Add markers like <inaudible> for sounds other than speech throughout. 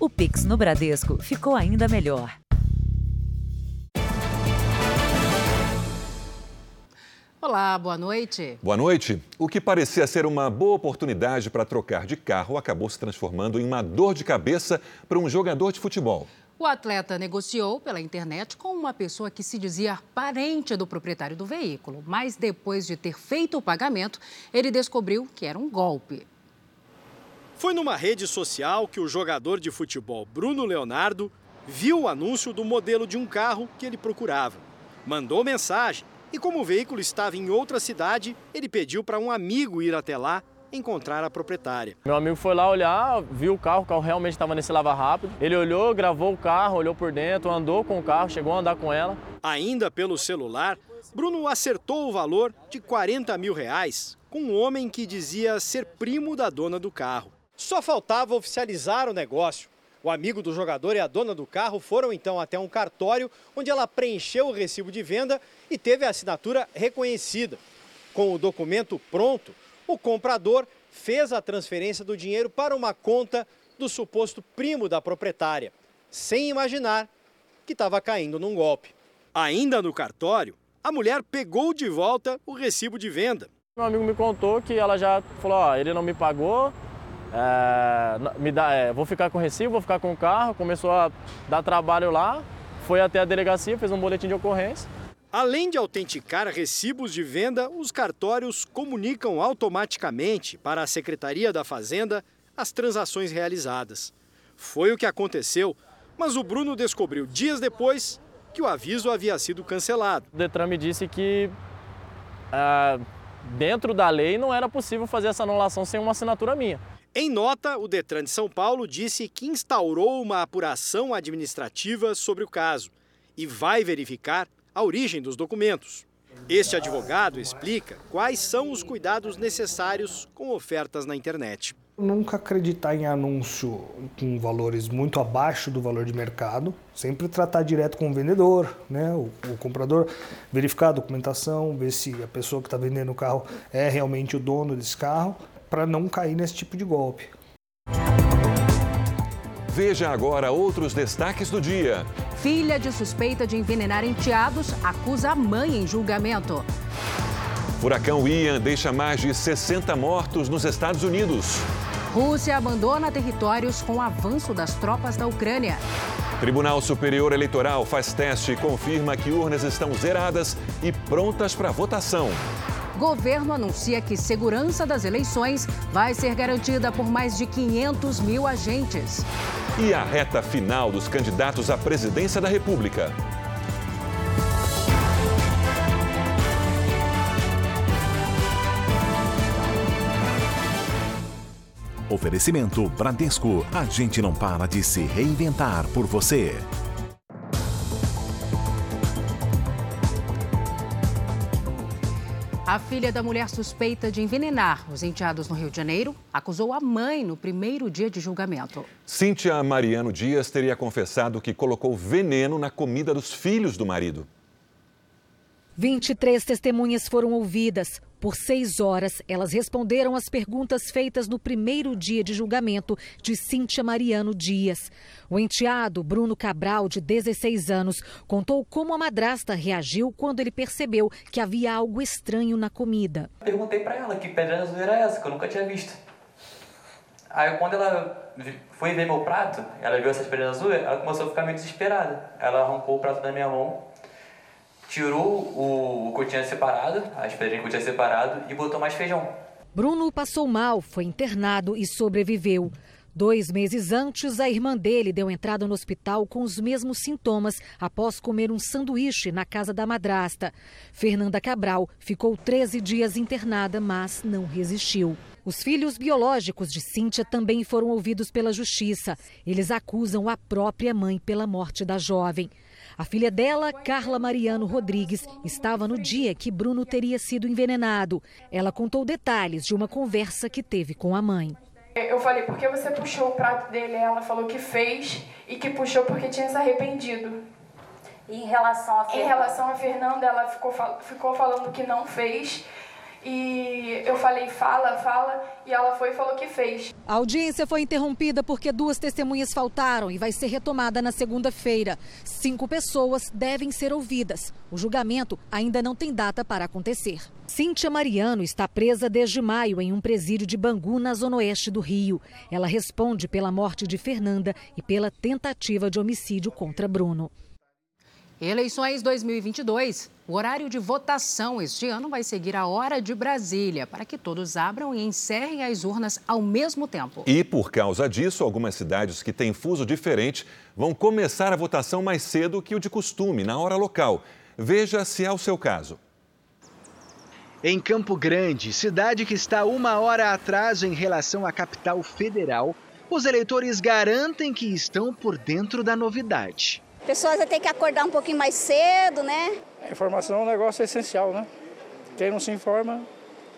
O Pix no Bradesco ficou ainda melhor. Olá, boa noite. Boa noite. O que parecia ser uma boa oportunidade para trocar de carro acabou se transformando em uma dor de cabeça para um jogador de futebol. O atleta negociou pela internet com uma pessoa que se dizia parente do proprietário do veículo, mas depois de ter feito o pagamento, ele descobriu que era um golpe. Foi numa rede social que o jogador de futebol Bruno Leonardo viu o anúncio do modelo de um carro que ele procurava. Mandou mensagem e, como o veículo estava em outra cidade, ele pediu para um amigo ir até lá encontrar a proprietária. Meu amigo foi lá olhar, viu o carro, o carro realmente estava nesse lava rápido. Ele olhou, gravou o carro, olhou por dentro, andou com o carro, chegou a andar com ela. Ainda pelo celular, Bruno acertou o valor de 40 mil reais com um homem que dizia ser primo da dona do carro. Só faltava oficializar o negócio. O amigo do jogador e a dona do carro foram então até um cartório onde ela preencheu o recibo de venda e teve a assinatura reconhecida. Com o documento pronto, o comprador fez a transferência do dinheiro para uma conta do suposto primo da proprietária, sem imaginar que estava caindo num golpe. Ainda no cartório, a mulher pegou de volta o recibo de venda. Meu amigo me contou que ela já falou: ó, ele não me pagou, é, me dá, é, vou ficar com o recibo, vou ficar com o carro. Começou a dar trabalho lá, foi até a delegacia, fez um boletim de ocorrência. Além de autenticar recibos de venda, os cartórios comunicam automaticamente para a Secretaria da Fazenda as transações realizadas. Foi o que aconteceu, mas o Bruno descobriu dias depois que o aviso havia sido cancelado. O Detran me disse que é, dentro da lei não era possível fazer essa anulação sem uma assinatura minha. Em nota, o Detran de São Paulo disse que instaurou uma apuração administrativa sobre o caso e vai verificar a origem dos documentos. Este advogado explica quais são os cuidados necessários com ofertas na internet. Nunca acreditar em anúncio com valores muito abaixo do valor de mercado. Sempre tratar direto com o vendedor, né? o, o comprador, verificar a documentação, ver se a pessoa que está vendendo o carro é realmente o dono desse carro, para não cair nesse tipo de golpe. Veja agora outros destaques do dia. Filha de suspeita de envenenar enteados acusa a mãe em julgamento. Furacão Ian deixa mais de 60 mortos nos Estados Unidos. Rússia abandona territórios com o avanço das tropas da Ucrânia. Tribunal Superior Eleitoral faz teste e confirma que urnas estão zeradas e prontas para votação. Governo anuncia que segurança das eleições vai ser garantida por mais de 500 mil agentes. E a reta final dos candidatos à presidência da República. Oferecimento Bradesco. A gente não para de se reinventar por você. A filha da mulher suspeita de envenenar os enteados no Rio de Janeiro acusou a mãe no primeiro dia de julgamento. Cíntia Mariano Dias teria confessado que colocou veneno na comida dos filhos do marido. 23 testemunhas foram ouvidas. Por seis horas, elas responderam às perguntas feitas no primeiro dia de julgamento de Cíntia Mariano Dias. O enteado, Bruno Cabral, de 16 anos, contou como a madrasta reagiu quando ele percebeu que havia algo estranho na comida. Perguntei para ela que pedra azul era essa, que eu nunca tinha visto. Aí quando ela foi ver meu prato, ela viu essas pedras azuis, ela começou a ficar meio desesperada. Ela arrancou o prato da minha mão tirou o, o tinha separado, as pedrinhas tinha separado, e botou mais feijão. Bruno passou mal, foi internado e sobreviveu. Dois meses antes, a irmã dele deu entrada no hospital com os mesmos sintomas após comer um sanduíche na casa da madrasta. Fernanda Cabral ficou 13 dias internada, mas não resistiu. Os filhos biológicos de Cíntia também foram ouvidos pela justiça. Eles acusam a própria mãe pela morte da jovem. A filha dela, Carla Mariano Rodrigues, estava no dia que Bruno teria sido envenenado. Ela contou detalhes de uma conversa que teve com a mãe. Eu falei, por que você puxou o prato dele? Ela falou que fez e que puxou porque tinha se arrependido. E em relação a Fernanda? Em relação a Fernanda, ela ficou, ficou falando que não fez E eu falei, fala, fala, e ela foi e falou que fez. A audiência foi interrompida porque duas testemunhas faltaram e vai ser retomada na segunda-feira. Cinco pessoas devem ser ouvidas. O julgamento ainda não tem data para acontecer. Cíntia Mariano está presa desde maio em um presídio de Bangu, na zona oeste do Rio. Ela responde pela morte de Fernanda e pela tentativa de homicídio contra Bruno. Eleições 2022. O horário de votação este ano vai seguir a hora de Brasília, para que todos abram e encerrem as urnas ao mesmo tempo. E por causa disso, algumas cidades que têm fuso diferente vão começar a votação mais cedo que o de costume, na hora local. Veja se é o seu caso. Em Campo Grande, cidade que está uma hora atrás em relação à capital federal, os eleitores garantem que estão por dentro da novidade pessoas ter que acordar um pouquinho mais cedo, né? A informação é um negócio essencial, né? Quem não se informa,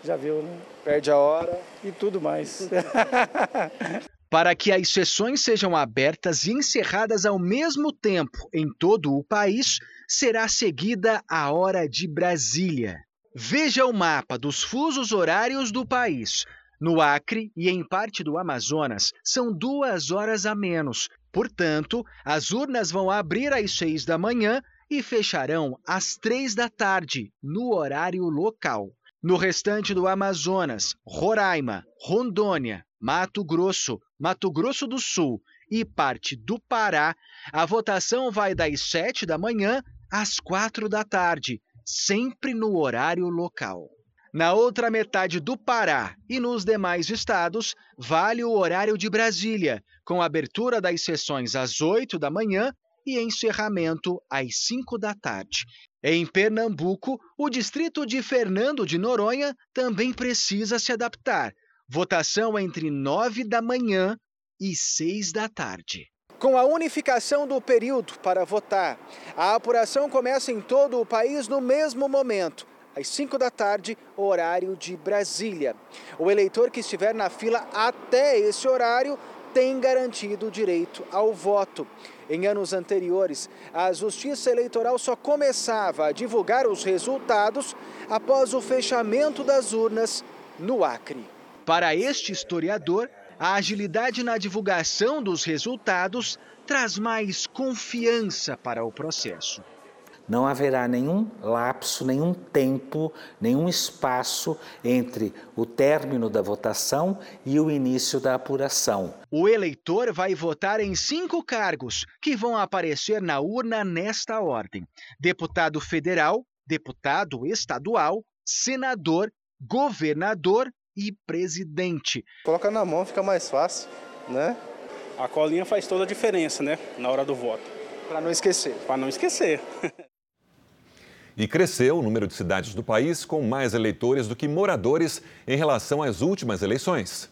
já viu, né? Perde a hora e tudo mais. <laughs> Para que as sessões sejam abertas e encerradas ao mesmo tempo em todo o país, será seguida a hora de Brasília. Veja o mapa dos fusos horários do país. No Acre e em parte do Amazonas, são duas horas a menos, Portanto, as urnas vão abrir às seis da manhã e fecharão às três da tarde, no horário local. No restante do Amazonas, Roraima, Rondônia, Mato Grosso, Mato Grosso do Sul e parte do Pará, a votação vai das sete da manhã às quatro da tarde, sempre no horário local. Na outra metade do Pará e nos demais estados, vale o horário de Brasília, com abertura das sessões às 8 da manhã e encerramento às 5 da tarde. Em Pernambuco, o distrito de Fernando de Noronha também precisa se adaptar. Votação entre 9 da manhã e 6 da tarde. Com a unificação do período para votar, a apuração começa em todo o país no mesmo momento às 5 da tarde, horário de Brasília. O eleitor que estiver na fila até esse horário tem garantido o direito ao voto. Em anos anteriores, a Justiça Eleitoral só começava a divulgar os resultados após o fechamento das urnas no Acre. Para este historiador, a agilidade na divulgação dos resultados traz mais confiança para o processo não haverá nenhum lapso, nenhum tempo, nenhum espaço entre o término da votação e o início da apuração. O eleitor vai votar em cinco cargos que vão aparecer na urna nesta ordem: deputado federal, deputado estadual, senador, governador e presidente. Coloca na mão, fica mais fácil, né? A colinha faz toda a diferença, né? Na hora do voto. Para não esquecer. Para não esquecer. <laughs> E cresceu o número de cidades do país com mais eleitores do que moradores em relação às últimas eleições.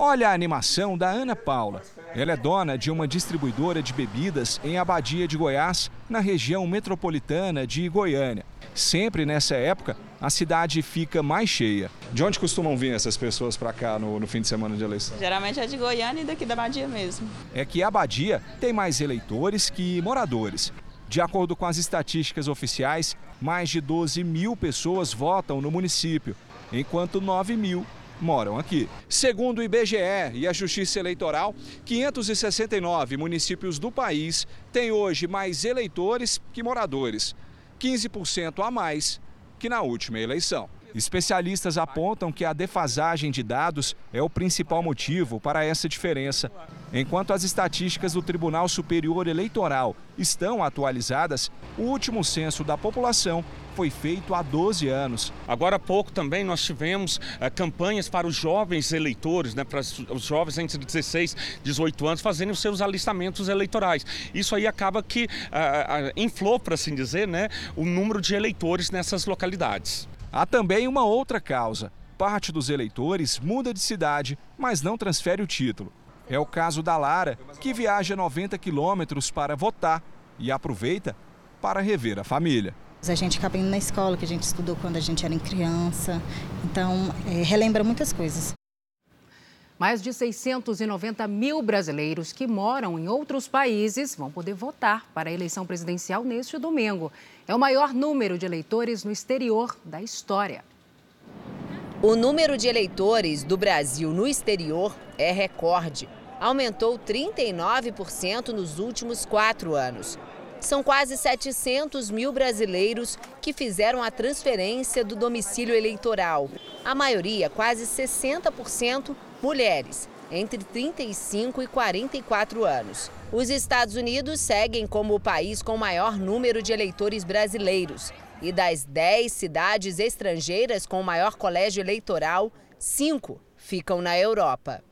Olha a animação da Ana Paula. Ela é dona de uma distribuidora de bebidas em Abadia de Goiás, na região metropolitana de Goiânia. Sempre nessa época, a cidade fica mais cheia. De onde costumam vir essas pessoas para cá no, no, fim de semana de eleição? Geralmente é de Goiânia e daqui da Abadia mesmo. É que a Abadia tem mais eleitores que moradores. De acordo com as estatísticas oficiais, mais de 12 mil pessoas votam no município, enquanto 9 mil moram aqui. Segundo o IBGE e a Justiça Eleitoral, 569 municípios do país têm hoje mais eleitores que moradores, 15% a mais que na última eleição. Especialistas apontam que a defasagem de dados é o principal motivo para essa diferença. Enquanto as estatísticas do Tribunal Superior Eleitoral estão atualizadas, o último censo da população foi feito há 12 anos. Agora há pouco também nós tivemos é, campanhas para os jovens eleitores, né, para os jovens entre 16 e 18 anos fazerem os seus alistamentos eleitorais. Isso aí acaba que é, inflou, para assim dizer, né, o número de eleitores nessas localidades. Há também uma outra causa. Parte dos eleitores muda de cidade, mas não transfere o título. É o caso da Lara, que viaja 90 quilômetros para votar e aproveita para rever a família. A gente acaba indo na escola que a gente estudou quando a gente era criança, então é, relembra muitas coisas. Mais de 690 mil brasileiros que moram em outros países vão poder votar para a eleição presidencial neste domingo. É o maior número de eleitores no exterior da história. O número de eleitores do Brasil no exterior é recorde. Aumentou 39% nos últimos quatro anos. São quase 700 mil brasileiros que fizeram a transferência do domicílio eleitoral. A maioria, quase 60%, mulheres, entre 35 e 44 anos. Os Estados Unidos seguem como o país com maior número de eleitores brasileiros. E das 10 cidades estrangeiras com maior colégio eleitoral, cinco ficam na Europa.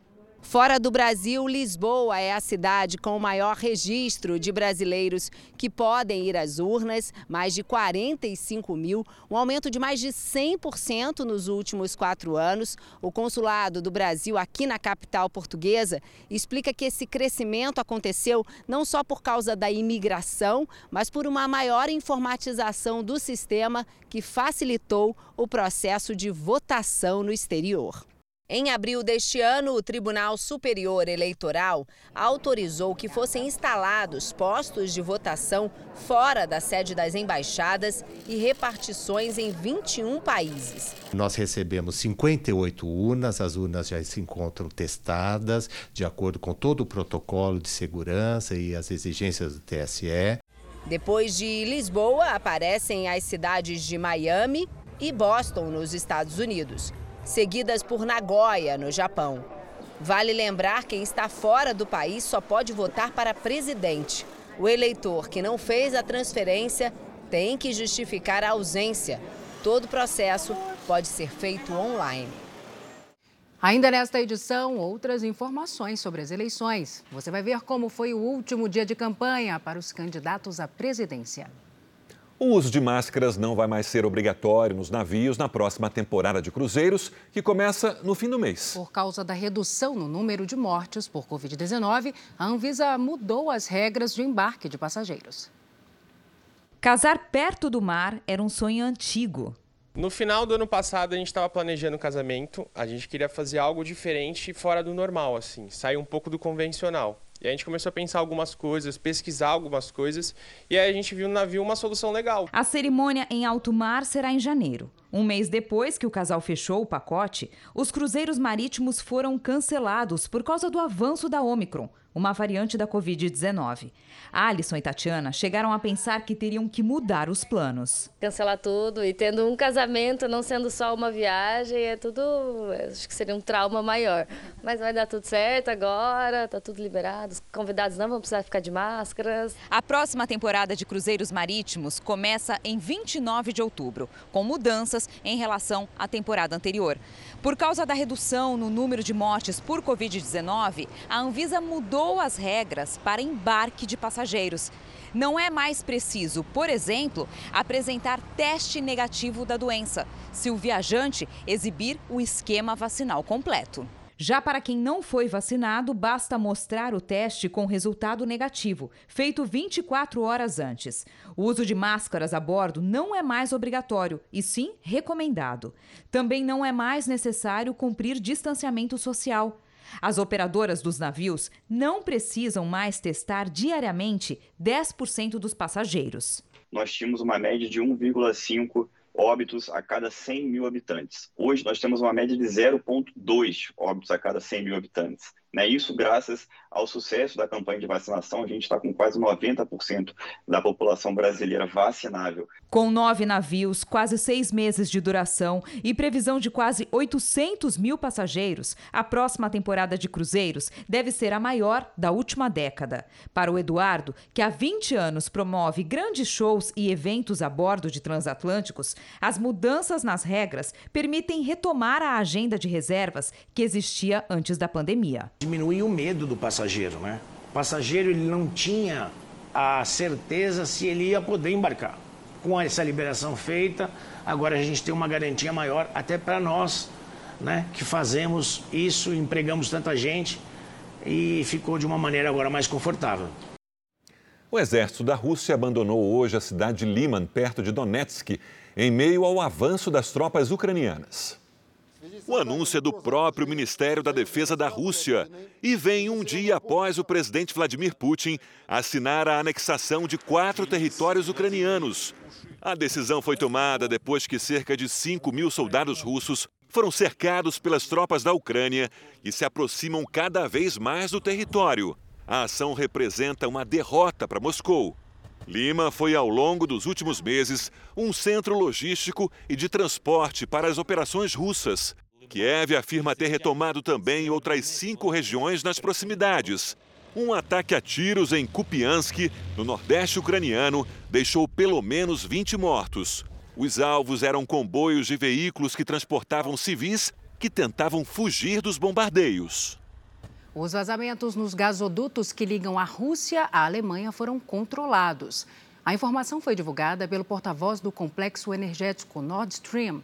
Fora do Brasil, Lisboa é a cidade com o maior registro de brasileiros que podem ir às urnas, mais de 45 mil, um aumento de mais de 100% nos últimos quatro anos. O consulado do Brasil aqui na capital portuguesa explica que esse crescimento aconteceu não só por causa da imigração, mas por uma maior informatização do sistema que facilitou o processo de votação no exterior. Em abril deste ano, o Tribunal Superior Eleitoral autorizou que fossem instalados postos de votação fora da sede das embaixadas e repartições em 21 países. Nós recebemos 58 urnas, as urnas já se encontram testadas de acordo com todo o protocolo de segurança e as exigências do TSE. Depois de Lisboa, aparecem as cidades de Miami e Boston, nos Estados Unidos seguidas por Nagoya, no Japão. Vale lembrar quem está fora do país só pode votar para presidente. O eleitor que não fez a transferência tem que justificar a ausência. Todo o processo pode ser feito online. Ainda nesta edição, outras informações sobre as eleições. Você vai ver como foi o último dia de campanha para os candidatos à presidência. O uso de máscaras não vai mais ser obrigatório nos navios na próxima temporada de cruzeiros, que começa no fim do mês. Por causa da redução no número de mortes por Covid-19, a Anvisa mudou as regras de embarque de passageiros. Casar perto do mar era um sonho antigo. No final do ano passado, a gente estava planejando o casamento. A gente queria fazer algo diferente fora do normal, assim, sair um pouco do convencional. E a gente começou a pensar algumas coisas, pesquisar algumas coisas, e aí a gente viu no navio uma solução legal. A cerimônia em alto mar será em janeiro. Um mês depois que o casal fechou o pacote, os cruzeiros marítimos foram cancelados por causa do avanço da Omicron, uma variante da Covid-19. Alisson e Tatiana chegaram a pensar que teriam que mudar os planos. Cancelar tudo e tendo um casamento, não sendo só uma viagem, é tudo. Acho que seria um trauma maior. Mas vai dar tudo certo agora, tá tudo liberado. Os convidados não vão precisar ficar de máscaras. A próxima temporada de cruzeiros marítimos começa em 29 de outubro, com mudanças em relação à temporada anterior. Por causa da redução no número de mortes por Covid-19, a Anvisa mudou as regras para embarque de passageiros. Não é mais preciso, por exemplo, apresentar teste negativo da doença, se o viajante exibir o esquema vacinal completo. Já para quem não foi vacinado, basta mostrar o teste com resultado negativo, feito 24 horas antes. O uso de máscaras a bordo não é mais obrigatório, e sim recomendado. Também não é mais necessário cumprir distanciamento social. As operadoras dos navios não precisam mais testar diariamente 10% dos passageiros. Nós tínhamos uma média de 1,5 óbitos a cada 100 mil habitantes. Hoje nós temos uma média de 0,2 óbitos a cada 100 mil habitantes. Né? Isso graças ao sucesso da campanha de vacinação, a gente está com quase 90% da população brasileira vacinável. Com nove navios, quase seis meses de duração e previsão de quase 800 mil passageiros, a próxima temporada de cruzeiros deve ser a maior da última década. Para o Eduardo, que há 20 anos promove grandes shows e eventos a bordo de transatlânticos, as mudanças nas regras permitem retomar a agenda de reservas que existia antes da pandemia. Diminuir o medo do passageiro né? O passageiro ele não tinha a certeza se ele ia poder embarcar. Com essa liberação feita, agora a gente tem uma garantia maior até para nós, né, que fazemos isso, empregamos tanta gente e ficou de uma maneira agora mais confortável. O exército da Rússia abandonou hoje a cidade de Liman, perto de Donetsk, em meio ao avanço das tropas ucranianas. O anúncio é do próprio Ministério da Defesa da Rússia e vem um dia após o presidente Vladimir Putin assinar a anexação de quatro territórios ucranianos. A decisão foi tomada depois que cerca de 5 mil soldados russos foram cercados pelas tropas da Ucrânia e se aproximam cada vez mais do território. A ação representa uma derrota para Moscou. Lima foi, ao longo dos últimos meses, um centro logístico e de transporte para as operações russas. Kiev afirma ter retomado também outras cinco regiões nas proximidades. Um ataque a tiros em Kupiansk, no nordeste ucraniano, deixou pelo menos 20 mortos. Os alvos eram comboios de veículos que transportavam civis que tentavam fugir dos bombardeios. Os vazamentos nos gasodutos que ligam a Rússia à Alemanha foram controlados. A informação foi divulgada pelo porta-voz do complexo energético Nord Stream.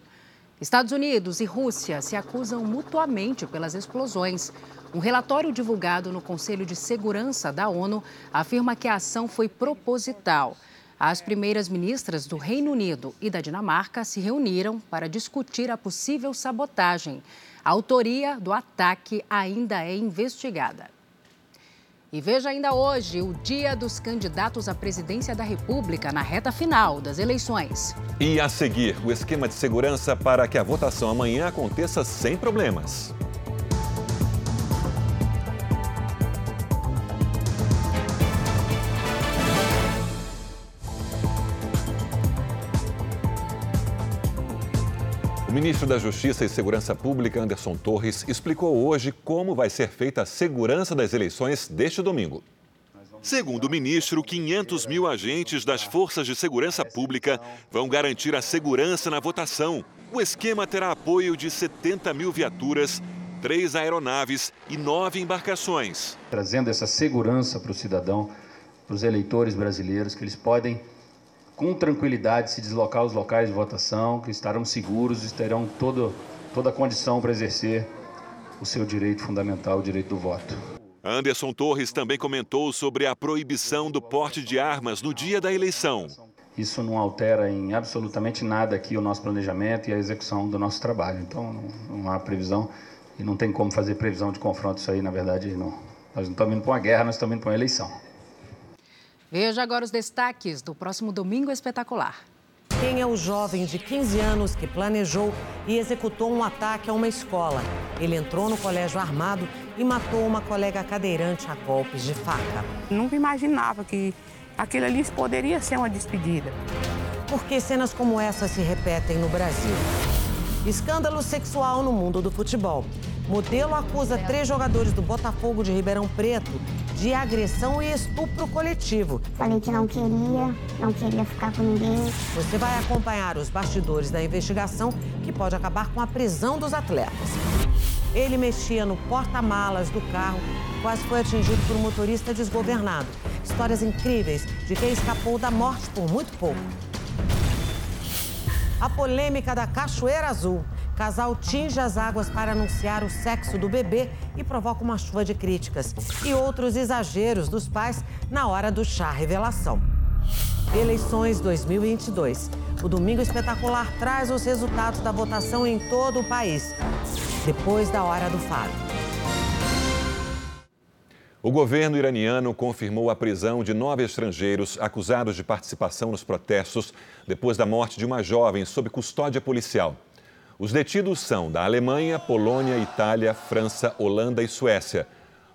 Estados Unidos e Rússia se acusam mutuamente pelas explosões. Um relatório divulgado no Conselho de Segurança da ONU afirma que a ação foi proposital. As primeiras ministras do Reino Unido e da Dinamarca se reuniram para discutir a possível sabotagem. A autoria do ataque ainda é investigada. E veja ainda hoje o dia dos candidatos à presidência da República na reta final das eleições. E a seguir, o esquema de segurança para que a votação amanhã aconteça sem problemas. O ministro da Justiça e Segurança Pública, Anderson Torres, explicou hoje como vai ser feita a segurança das eleições deste domingo. Segundo o ministro, 500 mil agentes das forças de segurança pública vão garantir a segurança na votação. O esquema terá apoio de 70 mil viaturas, três aeronaves e nove embarcações. Trazendo essa segurança para o cidadão, para os eleitores brasileiros, que eles podem com tranquilidade se deslocar aos locais de votação, que estarão seguros e terão todo, toda a condição para exercer o seu direito fundamental, o direito do voto. Anderson Torres também comentou sobre a proibição do porte de armas no dia da eleição. Isso não altera em absolutamente nada aqui o nosso planejamento e a execução do nosso trabalho. Então, não, há previsão e não tem como fazer previsão de confronto. Isso aí, na verdade, não. Nós não estamos indo para uma guerra, nós estamos indo para uma eleição. Veja agora os destaques do próximo Domingo Espetacular. Quem é o jovem de 15 anos que planejou e executou um ataque a uma escola? Ele entrou no colégio armado e matou uma colega cadeirante a golpes de faca. Nunca imaginava que aquilo ali poderia ser uma despedida. Por que cenas como essa se repetem no Brasil? Escândalo sexual no mundo do futebol. Modelo acusa três jogadores do Botafogo de Ribeirão Preto de agressão e estupro coletivo. Falei que não queria, não queria ficar com ninguém. Você vai acompanhar os bastidores da investigação que pode acabar com a prisão dos atletas. Ele mexia no porta-malas do carro quase foi atingido por um motorista desgovernado. Histórias incríveis de quem escapou da morte por muito pouco. A polêmica da Cachoeira Azul. Casal tinge as águas para anunciar o sexo do bebê e provoca uma chuva de críticas. E outros exageros dos pais na hora do chá revelação. Eleições 2022. O Domingo Espetacular traz os resultados da votação em todo o país. Depois da hora do faro. O governo iraniano confirmou a prisão de nove estrangeiros acusados de participação nos protestos depois da morte de uma jovem sob custódia policial. Os detidos são da Alemanha, Polônia, Itália, França, Holanda e Suécia.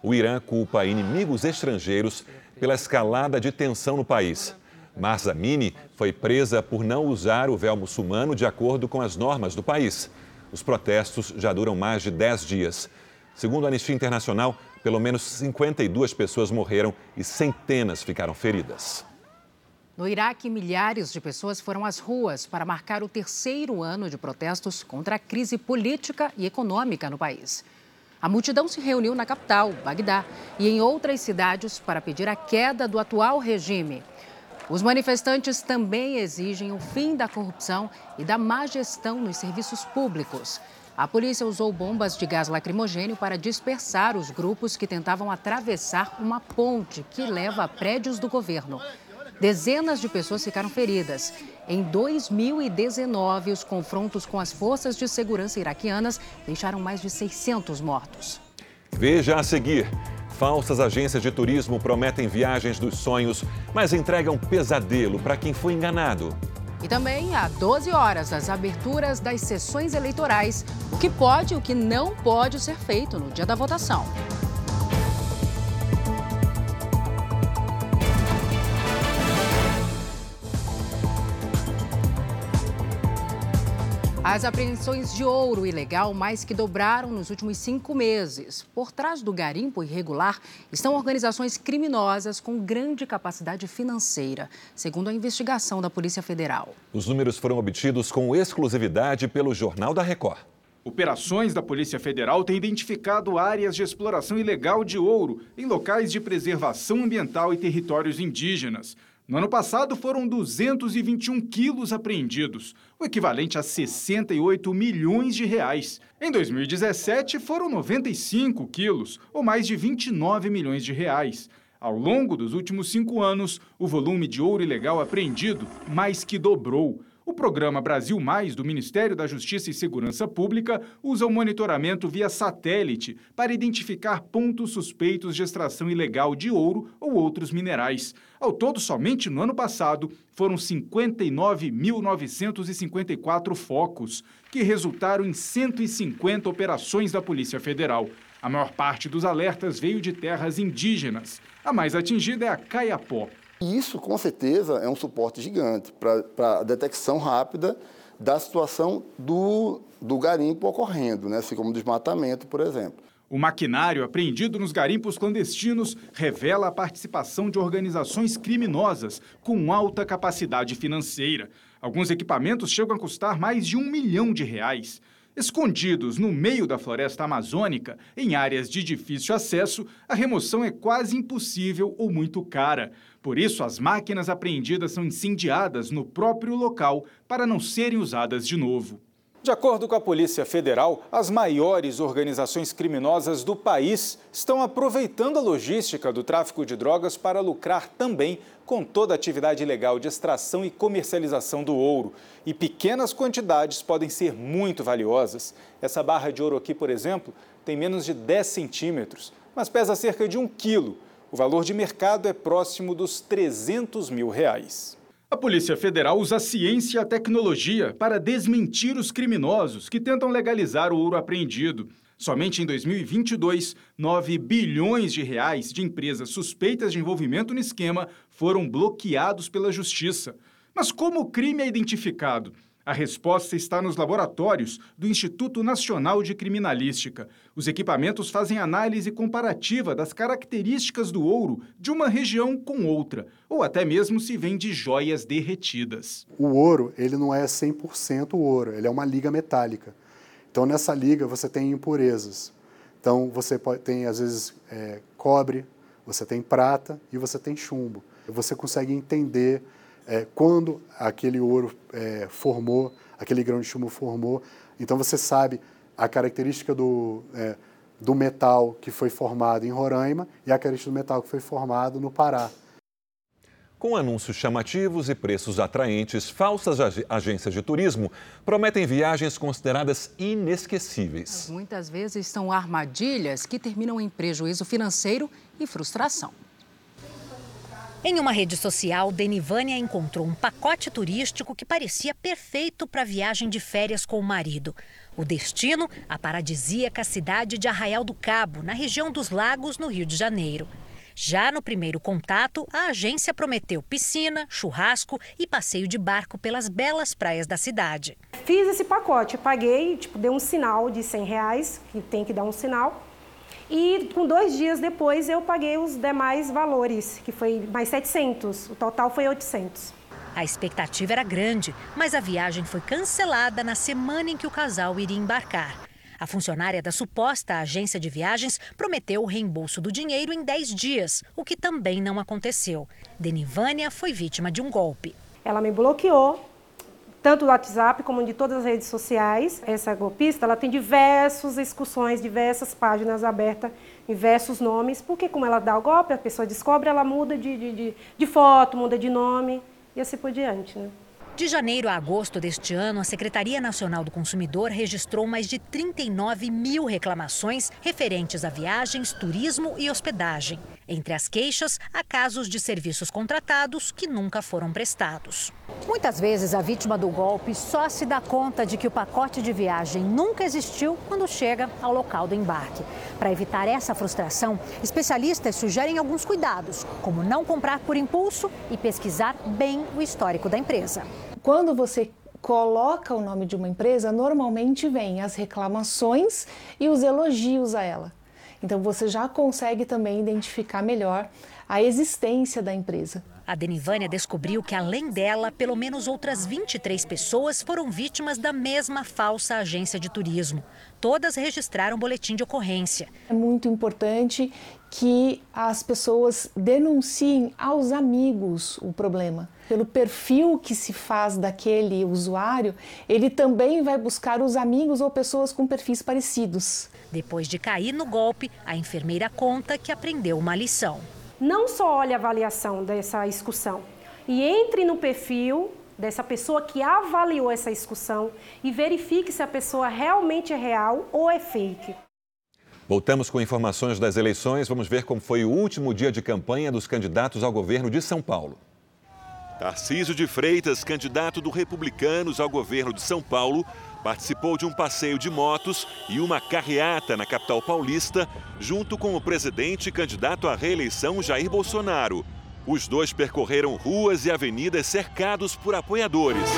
O Irã culpa inimigos estrangeiros pela escalada de tensão no país. Marza Mini foi presa por não usar o véu muçulmano de acordo com as normas do país. Os protestos já duram mais de 10 dias. Segundo a Anistia Internacional, pelo menos 52 pessoas morreram e centenas ficaram feridas. No Iraque, milhares de pessoas foram às ruas para marcar o terceiro ano de protestos contra a crise política e econômica no país. A multidão se reuniu na capital, Bagdá, e em outras cidades para pedir a queda do atual regime. Os manifestantes também exigem o fim da corrupção e da má gestão nos serviços públicos. A polícia usou bombas de gás lacrimogênio para dispersar os grupos que tentavam atravessar uma ponte que leva a prédios do governo. Dezenas de pessoas ficaram feridas. Em 2019, os confrontos com as forças de segurança iraquianas deixaram mais de 600 mortos. Veja a seguir. Falsas agências de turismo prometem viagens dos sonhos, mas entregam pesadelo para quem foi enganado. E também há 12 horas das aberturas das sessões eleitorais, o que pode e o que não pode ser feito no dia da votação. As apreensões de ouro ilegal mais que dobraram nos últimos cinco meses. Por trás do garimpo irregular estão organizações criminosas com grande capacidade financeira, segundo a investigação da Polícia Federal. Os números foram obtidos com exclusividade pelo Jornal da Record. Operações da Polícia Federal têm identificado áreas de exploração ilegal de ouro em locais de preservação ambiental e territórios indígenas. No ano passado, foram 221 quilos apreendidos, o equivalente a 68 milhões de reais. Em 2017, foram 95 quilos, ou mais de 29 milhões de reais. Ao longo dos últimos cinco anos, o volume de ouro ilegal apreendido mais que dobrou. O programa Brasil Mais do Ministério da Justiça e Segurança Pública usa o monitoramento via satélite para identificar pontos suspeitos de extração ilegal de ouro ou outros minerais. Ao todo, somente no ano passado, foram 59.954 focos, que resultaram em 150 operações da Polícia Federal. A maior parte dos alertas veio de terras indígenas. A mais atingida é a Caiapó. Isso, com certeza, é um suporte gigante para a detecção rápida da situação do, do garimpo ocorrendo, né? assim como desmatamento, por exemplo. O maquinário apreendido nos garimpos clandestinos revela a participação de organizações criminosas com alta capacidade financeira. Alguns equipamentos chegam a custar mais de um milhão de reais. Escondidos no meio da floresta amazônica, em áreas de difícil acesso, a remoção é quase impossível ou muito cara. Por isso, as máquinas apreendidas são incendiadas no próprio local para não serem usadas de novo. De acordo com a Polícia Federal, as maiores organizações criminosas do país estão aproveitando a logística do tráfico de drogas para lucrar também com toda a atividade ilegal de extração e comercialização do ouro. E pequenas quantidades podem ser muito valiosas. Essa barra de ouro aqui, por exemplo, tem menos de 10 centímetros, mas pesa cerca de um quilo. O valor de mercado é próximo dos 300 mil reais. A Polícia Federal usa a ciência e a tecnologia para desmentir os criminosos que tentam legalizar o ouro apreendido. Somente em 2022, 9 bilhões de reais de empresas suspeitas de envolvimento no esquema foram bloqueados pela Justiça. Mas como o crime é identificado? A resposta está nos laboratórios do Instituto Nacional de Criminalística. Os equipamentos fazem análise comparativa das características do ouro de uma região com outra, ou até mesmo se vem de joias derretidas. O ouro, ele não é 100% ouro, ele é uma liga metálica. Então, nessa liga, você tem impurezas. Então, você pode, tem, às vezes, é, cobre, você tem prata e você tem chumbo. Você consegue entender é, quando aquele ouro é, formou, aquele grão de chumbo formou. Então você sabe a característica do, é, do metal que foi formado em Roraima e a característica do metal que foi formado no Pará. Com anúncios chamativos e preços atraentes, falsas agências de turismo prometem viagens consideradas inesquecíveis. Muitas vezes são armadilhas que terminam em prejuízo financeiro e frustração. Em uma rede social, Denivânia encontrou um pacote turístico que parecia perfeito para a viagem de férias com o marido. O destino, a paradisíaca cidade de Arraial do Cabo, na região dos Lagos, no Rio de Janeiro. Já no primeiro contato, a agência prometeu piscina, churrasco e passeio de barco pelas belas praias da cidade. Fiz esse pacote, paguei, tipo, dei um sinal de 100 reais, que tem que dar um sinal. E com dois dias depois eu paguei os demais valores, que foi mais 700. O total foi 800. A expectativa era grande, mas a viagem foi cancelada na semana em que o casal iria embarcar. A funcionária da suposta agência de viagens prometeu o reembolso do dinheiro em 10 dias, o que também não aconteceu. Denivânia foi vítima de um golpe. Ela me bloqueou, tanto do WhatsApp como de todas as redes sociais. Essa golpista ela tem diversas excursões, diversas páginas abertas, diversos nomes, porque como ela dá o golpe, a pessoa descobre, ela muda de, de, de, de foto, muda de nome e assim por diante. Né? De janeiro a agosto deste ano, a Secretaria Nacional do Consumidor registrou mais de 39 mil reclamações referentes a viagens, turismo e hospedagem. Entre as queixas, há casos de serviços contratados que nunca foram prestados. Muitas vezes a vítima do golpe só se dá conta de que o pacote de viagem nunca existiu quando chega ao local do embarque. Para evitar essa frustração, especialistas sugerem alguns cuidados, como não comprar por impulso e pesquisar bem o histórico da empresa. Quando você coloca o nome de uma empresa, normalmente vem as reclamações e os elogios a ela. Então você já consegue também identificar melhor a existência da empresa. A Denivânia descobriu que, além dela, pelo menos outras 23 pessoas foram vítimas da mesma falsa agência de turismo. Todas registraram boletim de ocorrência. É muito importante que as pessoas denunciem aos amigos o problema. Pelo perfil que se faz daquele usuário, ele também vai buscar os amigos ou pessoas com perfis parecidos. Depois de cair no golpe, a enfermeira conta que aprendeu uma lição. Não só olhe a avaliação dessa excursão e entre no perfil dessa pessoa que avaliou essa excursão e verifique se a pessoa realmente é real ou é fake. Voltamos com informações das eleições. Vamos ver como foi o último dia de campanha dos candidatos ao governo de São Paulo. Tarcísio de Freitas, candidato do Republicanos ao governo de São Paulo, participou de um passeio de motos e uma carreata na capital paulista, junto com o presidente candidato à reeleição Jair Bolsonaro. Os dois percorreram ruas e avenidas cercados por apoiadores.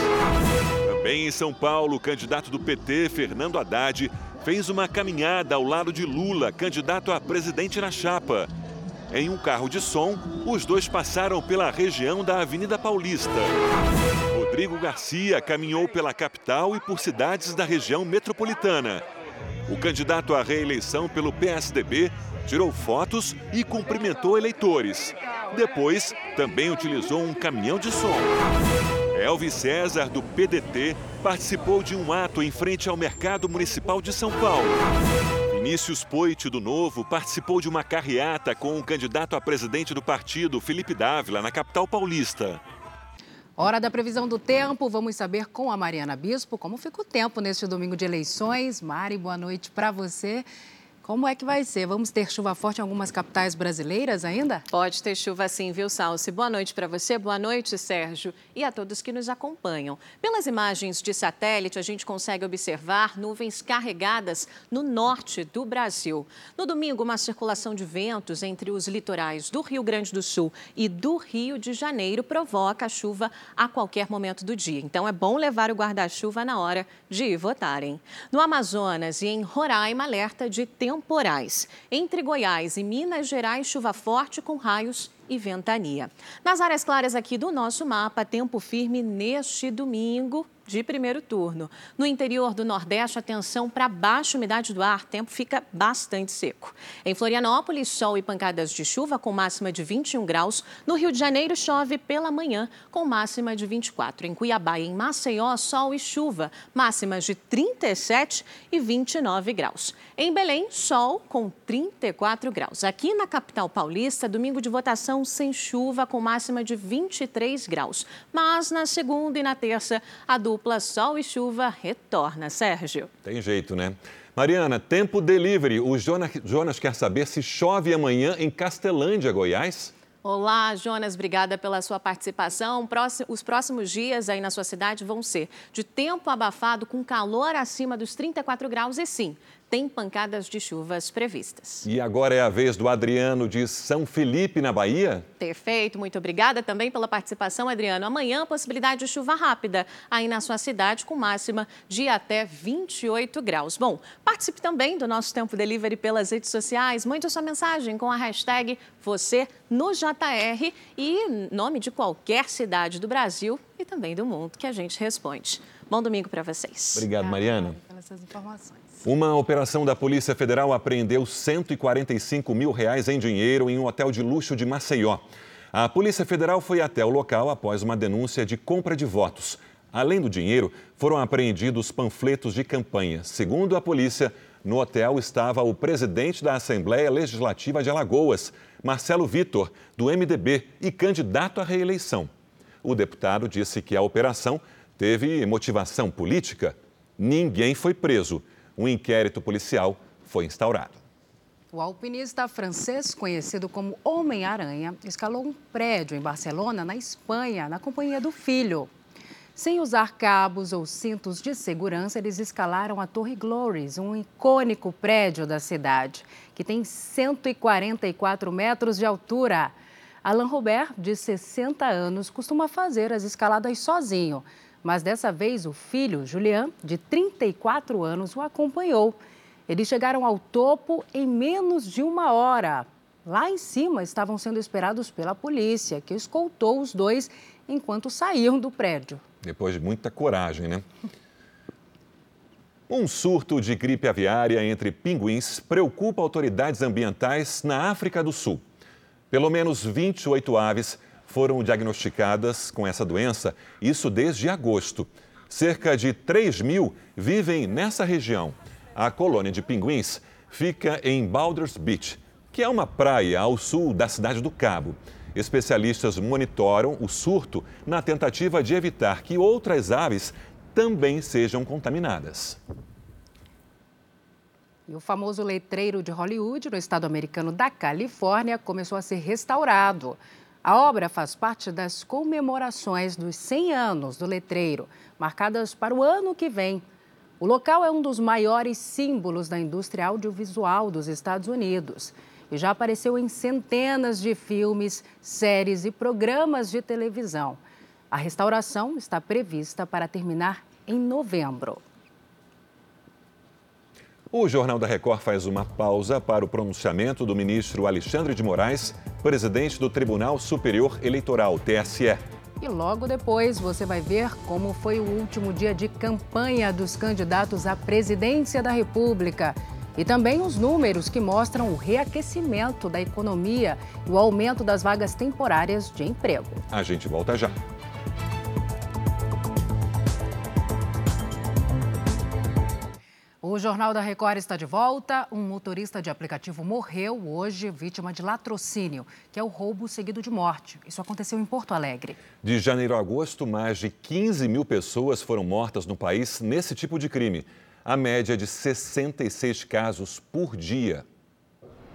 Também em São Paulo, o candidato do PT, Fernando Haddad, fez uma caminhada ao lado de Lula, candidato a presidente na chapa. Em um carro de som, os dois passaram pela região da Avenida Paulista. Rodrigo Garcia caminhou pela capital e por cidades da região metropolitana. O candidato à reeleição pelo PSDB tirou fotos e cumprimentou eleitores. Depois, também utilizou um caminhão de som. Elvis César, do PDT, participou de um ato em frente ao Mercado Municipal de São Paulo. Vinícius Poit, do Novo, participou de uma carreata com o candidato a presidente do partido, Felipe Dávila, na capital paulista. Hora da previsão do tempo. Vamos saber com a Mariana Bispo como fica o tempo neste domingo de eleições. Mari, boa noite para você. Como é que vai ser? Vamos ter chuva forte em algumas capitais brasileiras ainda? Pode ter chuva sim, viu, Salsi? Boa noite para você, boa noite, Sérgio, e a todos que nos acompanham. Pelas imagens de satélite, a gente consegue observar nuvens carregadas no norte do Brasil. No domingo, uma circulação de ventos entre os litorais do Rio Grande do Sul e do Rio de Janeiro provoca chuva a qualquer momento do dia. Então, é bom levar o guarda-chuva na hora de ir votarem. No Amazonas e em Roraima, alerta de tempo temporais. Entre Goiás e Minas Gerais, chuva forte com raios e ventania. Nas áreas claras aqui do nosso mapa, tempo firme neste domingo de primeiro turno. No interior do Nordeste, atenção para baixa umidade do ar, tempo fica bastante seco. Em Florianópolis, sol e pancadas de chuva com máxima de 21 graus. No Rio de Janeiro, chove pela manhã com máxima de 24. Em Cuiabá e em Maceió, sol e chuva, máximas de 37 e 29 graus. Em Belém, sol com 34 graus. Aqui na capital paulista, domingo de votação sem chuva com máxima de 23 graus. Mas na segunda e na terça, a dupla sol e chuva retorna. Sérgio. Tem jeito, né? Mariana, tempo delivery. O Jonas quer saber se chove amanhã em Castelândia, Goiás. Olá, Jonas, obrigada pela sua participação. Os próximos dias aí na sua cidade vão ser de tempo abafado com calor acima dos 34 graus e sim, tem pancadas de chuvas previstas. E agora é a vez do Adriano de São Felipe, na Bahia? Perfeito, muito obrigada também pela participação, Adriano. Amanhã, possibilidade de chuva rápida aí na sua cidade, com máxima de até 28 graus. Bom, participe também do nosso Tempo Delivery pelas redes sociais. Mande a sua mensagem com a hashtag você no JR e nome de qualquer cidade do Brasil e também do mundo que a gente responde. Bom domingo para vocês. Obrigado, Mariana. Pelas informações. Uma operação da Polícia Federal apreendeu 145 mil reais em dinheiro em um hotel de luxo de Maceió. A Polícia Federal foi até o local após uma denúncia de compra de votos. Além do dinheiro, foram apreendidos panfletos de campanha. Segundo a polícia, no hotel estava o presidente da Assembleia Legislativa de Alagoas, Marcelo Vitor, do MDB e candidato à reeleição. O deputado disse que a operação teve motivação política. Ninguém foi preso. Um inquérito policial foi instaurado. O alpinista francês, conhecido como Homem-Aranha, escalou um prédio em Barcelona, na Espanha, na companhia do filho. Sem usar cabos ou cintos de segurança, eles escalaram a Torre Glories, um icônico prédio da cidade, que tem 144 metros de altura. Alan Robert, de 60 anos, costuma fazer as escaladas sozinho, mas dessa vez o filho, Julian, de 34 anos, o acompanhou. Eles chegaram ao topo em menos de uma hora. Lá em cima estavam sendo esperados pela polícia, que escoltou os dois enquanto saíam do prédio. Depois de muita coragem, né? Um surto de gripe aviária entre pinguins preocupa autoridades ambientais na África do Sul. Pelo menos 28 aves foram diagnosticadas com essa doença, isso desde agosto. Cerca de 3 mil vivem nessa região. A colônia de pinguins fica em Baldur's Beach, que é uma praia ao sul da cidade do Cabo. Especialistas monitoram o surto na tentativa de evitar que outras aves também sejam contaminadas. E o famoso letreiro de Hollywood, no estado americano da Califórnia, começou a ser restaurado. A obra faz parte das comemorações dos 100 anos do letreiro, marcadas para o ano que vem. O local é um dos maiores símbolos da indústria audiovisual dos Estados Unidos e já apareceu em centenas de filmes, séries e programas de televisão. A restauração está prevista para terminar em novembro. O Jornal da Record faz uma pausa para o pronunciamento do ministro Alexandre de Moraes, presidente do Tribunal Superior Eleitoral, TSE. E logo depois você vai ver como foi o último dia de campanha dos candidatos à presidência da República. E também os números que mostram o reaquecimento da economia e o aumento das vagas temporárias de emprego. A gente volta já. O Jornal da Record está de volta. Um motorista de aplicativo morreu hoje, vítima de latrocínio, que é o roubo seguido de morte. Isso aconteceu em Porto Alegre. De janeiro a agosto, mais de 15 mil pessoas foram mortas no país nesse tipo de crime. A média é de 66 casos por dia.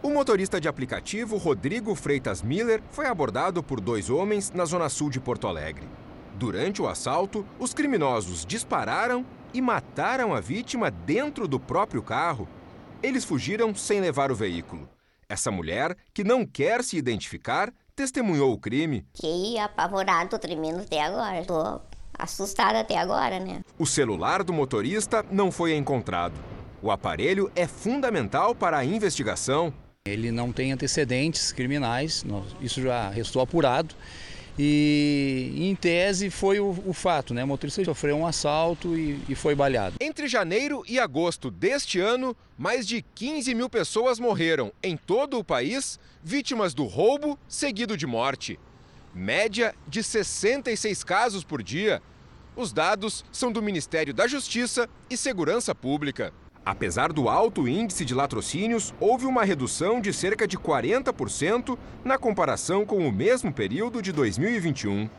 O motorista de aplicativo Rodrigo Freitas Miller foi abordado por dois homens na zona sul de Porto Alegre. Durante o assalto, os criminosos dispararam e mataram a vítima dentro do próprio carro. Eles fugiram sem levar o veículo. Essa mulher, que não quer se identificar, testemunhou o crime. Fiquei apavorado, tremendo até agora. Estou assustada até agora, né? O celular do motorista não foi encontrado. O aparelho é fundamental para a investigação. Ele não tem antecedentes criminais, isso já restou apurado. E em tese foi o, o fato, né? O motorista sofreu um assalto e, e, foi baleado. Entre janeiro e agosto deste ano, mais de 15 mil pessoas morreram em todo o país, vítimas do roubo seguido de morte. Média de 66 casos por dia. Os dados são do Ministério da Justiça e Segurança Pública. Apesar do alto índice de latrocínios, houve uma redução de cerca de 40% na comparação com o mesmo período de 2021.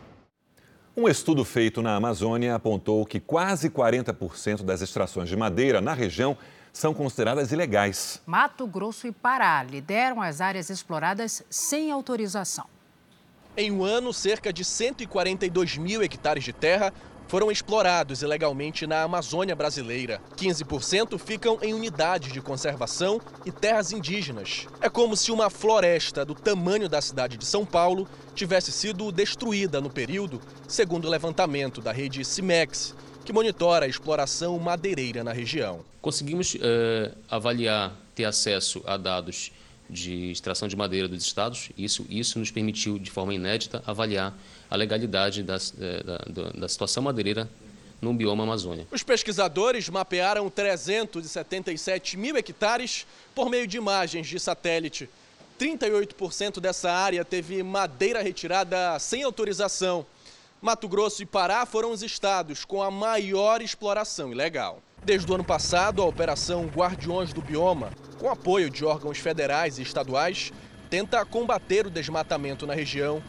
Um estudo feito na Amazônia apontou que quase 40% das extrações de madeira na região são consideradas ilegais. Mato Grosso e Pará lideram as áreas exploradas sem autorização. Em um ano, cerca de 142 mil hectares de terra foram explorados ilegalmente na Amazônia brasileira. 15% ficam em unidades de conservação e terras indígenas. É como se uma floresta do tamanho da cidade de São Paulo tivesse sido destruída no período, segundo o levantamento da rede CIMEX, que monitora a exploração madeireira na região. Conseguimos uh, avaliar, ter acesso a dados de extração de madeira dos estados. Isso, isso nos permitiu, de forma inédita, avaliar a legalidade da, da, da situação madeireira no bioma Amazônia. Os pesquisadores mapearam 377 mil hectares por meio de imagens de satélite. 38% dessa área teve madeira retirada sem autorização. Mato Grosso e Pará foram os estados com a maior exploração ilegal. Desde o ano passado, a Operação Guardiões do Bioma, com apoio de órgãos federais e estaduais, tenta combater o desmatamento na região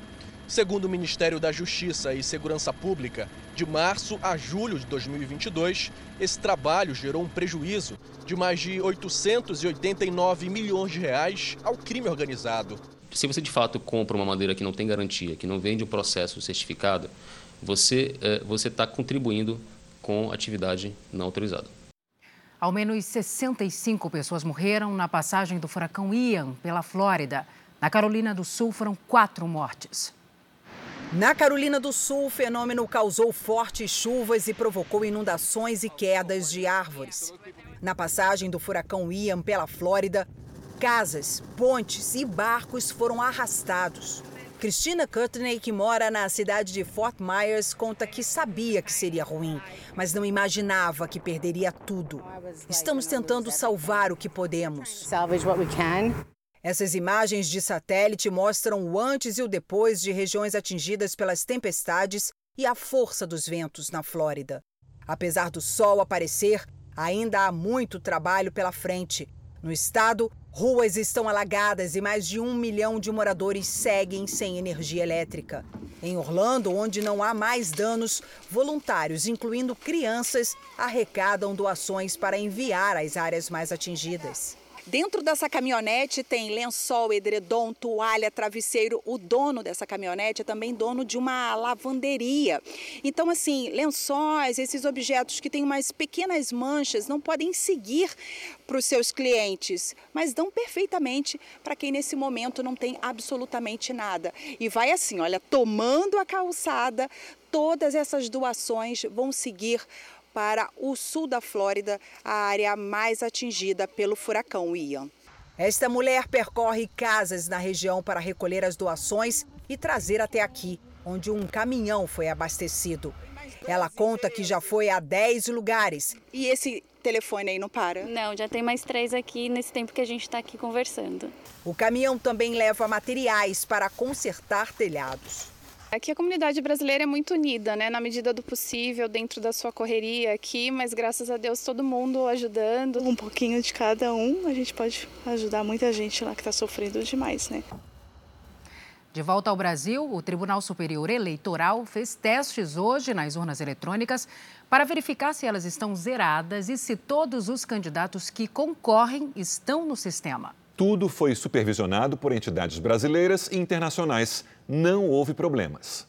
Segundo o Ministério da Justiça e Segurança Pública, de março a julho de 2022, esse trabalho gerou um prejuízo de mais de 889 milhões de reais ao crime organizado. Se você de fato compra uma madeira que não tem garantia, que não vende um processo certificado, você você está contribuindo com atividade não autorizada. Ao menos 65 pessoas morreram na passagem do furacão Ian pela Flórida. Na Carolina do Sul foram quatro mortes. Na Carolina do Sul, o fenômeno causou fortes chuvas e provocou inundações e quedas de árvores. Na passagem do furacão Ian pela Flórida, casas, pontes e barcos foram arrastados. Christina Courtney, que mora na cidade de Fort Myers, conta que sabia que seria ruim, mas não imaginava que perderia tudo. Estamos tentando salvar o que podemos. Essas imagens de satélite mostram o antes e o depois de regiões atingidas pelas tempestades e a força dos ventos na Flórida. Apesar do sol aparecer, ainda há muito trabalho pela frente. No estado, ruas estão alagadas e mais de um milhão de moradores seguem sem energia elétrica. Em Orlando, onde não há mais danos, voluntários, incluindo crianças, arrecadam doações para enviar às áreas mais atingidas. Dentro dessa caminhonete tem lençol, edredom, toalha, travesseiro. O dono dessa caminhonete é também dono de uma lavanderia. Então, assim, lençóis, esses objetos que têm umas pequenas manchas, não podem seguir para os seus clientes, mas dão perfeitamente para quem nesse momento não tem absolutamente nada. E vai assim, olha, tomando a calçada, todas essas doações vão seguir para o sul da Flórida, a área mais atingida pelo furacão Ian. Esta mulher percorre casas na região para recolher as doações e trazer até aqui, onde um caminhão foi abastecido. Ela conta que já foi a 10 lugares. E esse telefone aí não para? Não, já tem mais três aqui nesse tempo que a gente está aqui conversando. O caminhão também leva materiais para consertar telhados. Aqui a comunidade brasileira é muito unida, né, na medida do possível, dentro da sua correria aqui, mas graças a Deus todo mundo ajudando. Um pouquinho de cada um, a gente pode ajudar muita gente lá que está sofrendo demais, né? De volta ao Brasil, o Tribunal Superior Eleitoral fez testes hoje nas urnas eletrônicas para verificar se elas estão zeradas e se todos os candidatos que concorrem estão no sistema. Tudo foi supervisionado por entidades brasileiras e internacionais. Não houve problemas.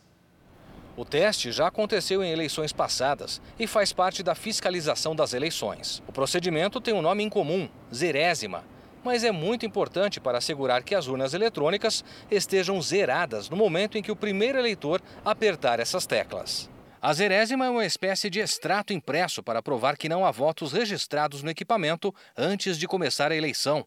O teste já aconteceu em eleições passadas e faz parte da fiscalização das eleições. O procedimento tem um nome em comum, zerésima, mas é muito importante para assegurar que as urnas eletrônicas estejam zeradas no momento em que o primeiro eleitor apertar essas teclas. A zerésima é uma espécie de extrato impresso para provar que não há votos registrados no equipamento antes de começar a eleição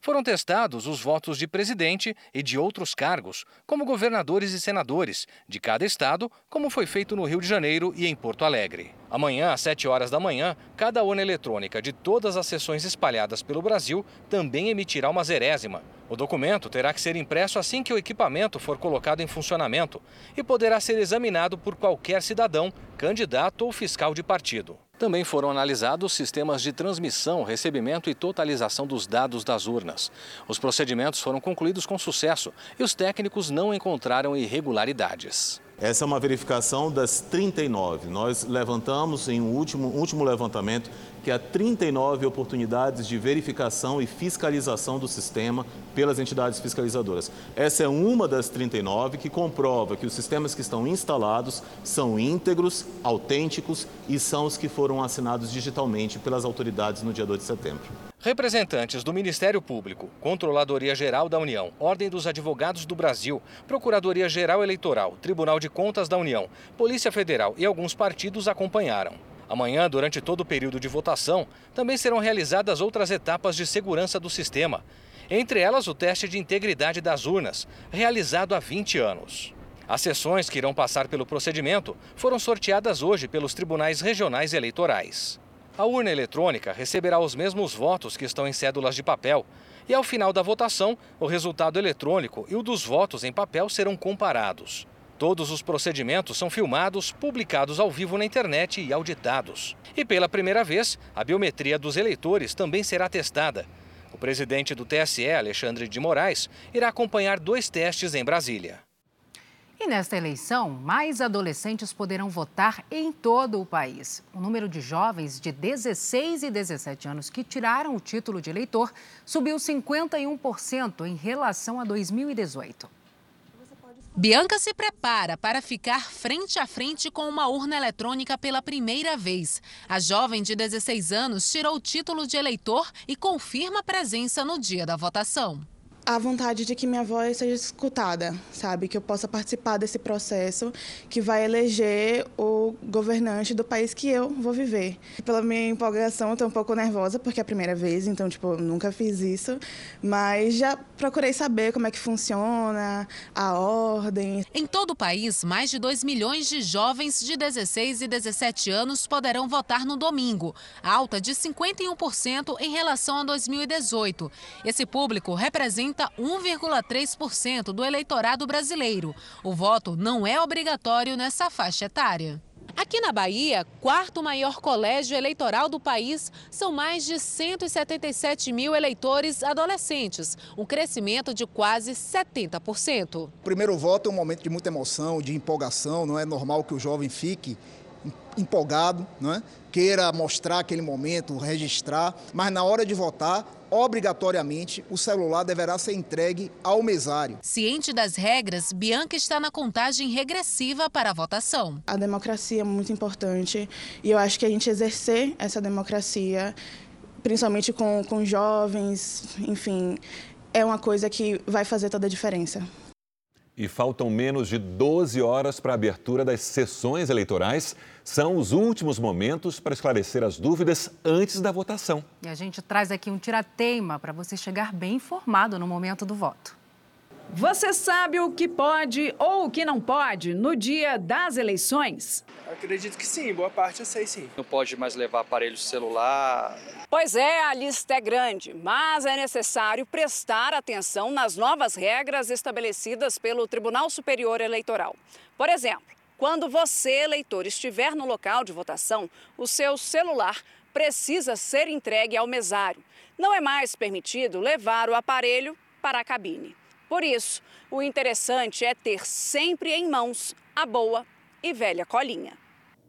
foram testados os votos de presidente e de outros cargos, como governadores e senadores, de cada estado, como foi feito no Rio de Janeiro e em Porto Alegre. Amanhã, às 7 horas da manhã, cada urna eletrônica de todas as sessões espalhadas pelo Brasil também emitirá uma zerésima. O documento terá que ser impresso assim que o equipamento for colocado em funcionamento e poderá ser examinado por qualquer cidadão, candidato ou fiscal de partido. Também foram analisados sistemas de transmissão, recebimento e totalização dos dados das urnas. Os procedimentos foram concluídos com sucesso e os técnicos não encontraram irregularidades. Essa é uma verificação das 39. Nós levantamos em um último, último levantamento que há 39 oportunidades de verificação e fiscalização do sistema pelas entidades fiscalizadoras. Essa é uma das 39 que comprova que os sistemas que estão instalados são íntegros, autênticos e são os que foram assinados digitalmente pelas autoridades no dia 2 de setembro. Representantes do Ministério Público, Controladoria Geral da União, Ordem dos Advogados do Brasil, Procuradoria Geral Eleitoral, Tribunal de Contas da União, Polícia Federal e alguns partidos acompanharam. Amanhã, durante todo o período de votação, também serão realizadas outras etapas de segurança do sistema, entre elas o teste de integridade das urnas, realizado há 20 anos. As sessões que irão passar pelo procedimento foram sorteadas hoje pelos tribunais regionais eleitorais. A urna eletrônica receberá os mesmos votos que estão em cédulas de papel, e ao final da votação, o resultado eletrônico e o dos votos em papel serão comparados. Todos os procedimentos são filmados, publicados ao vivo na internet e auditados. E pela primeira vez, a biometria dos eleitores também será testada. O presidente do TSE, Alexandre de Moraes, irá acompanhar dois testes em Brasília. E nesta eleição, mais adolescentes poderão votar em todo o país. O número de jovens de 16 e 17 anos que tiraram o título de eleitor subiu 51% em relação a 2018. Bianca se prepara para ficar frente a frente com uma urna eletrônica pela primeira vez. A jovem de 16 anos tirou o título de eleitor e confirma a presença no dia da votação a vontade de que minha voz seja escutada, sabe? Que eu possa participar desse processo que vai eleger o governante do país que eu vou viver. Pela minha empolgação, eu estou um pouco nervosa, porque é a primeira vez, então, tipo, nunca fiz isso. Mas já procurei saber como é que funciona, a ordem. Em todo o país, mais de 2 milhões de jovens de 16 e 17 anos poderão votar no domingo, alta de 51% em relação a 2018. Esse público representa representa 1,3% do eleitorado brasileiro. O voto não é obrigatório nessa faixa etária. Aqui na Bahia, quarto maior colégio eleitoral do país, são mais de 177 mil eleitores adolescentes, um crescimento de quase 70%. O primeiro voto é um momento de muita emoção, de empolgação, não é normal que o jovem fique empolgado, não é? queira mostrar aquele momento, registrar, mas na hora de votar, obrigatoriamente o celular deverá ser entregue ao mesário. Ciente das regras, Bianca está na contagem regressiva para a votação. A democracia é muito importante e eu acho que a gente exercer essa democracia, principalmente com, com jovens, enfim, é uma coisa que vai fazer toda a diferença. E faltam menos de 12 horas para a abertura das sessões eleitorais. São os últimos momentos para esclarecer as dúvidas antes da votação. E a gente traz aqui um tirateima para você chegar bem informado no momento do voto. Você sabe o que pode ou o que não pode no dia das eleições? Acredito que sim, boa parte eu sei sim. Não pode mais levar aparelho celular. Pois é, a lista é grande, mas é necessário prestar atenção nas novas regras estabelecidas pelo Tribunal Superior Eleitoral. Por exemplo, quando você, eleitor, estiver no local de votação, o seu celular precisa ser entregue ao mesário. Não é mais permitido levar o aparelho para a cabine. Por isso, o interessante é ter sempre em mãos a boa e velha colinha.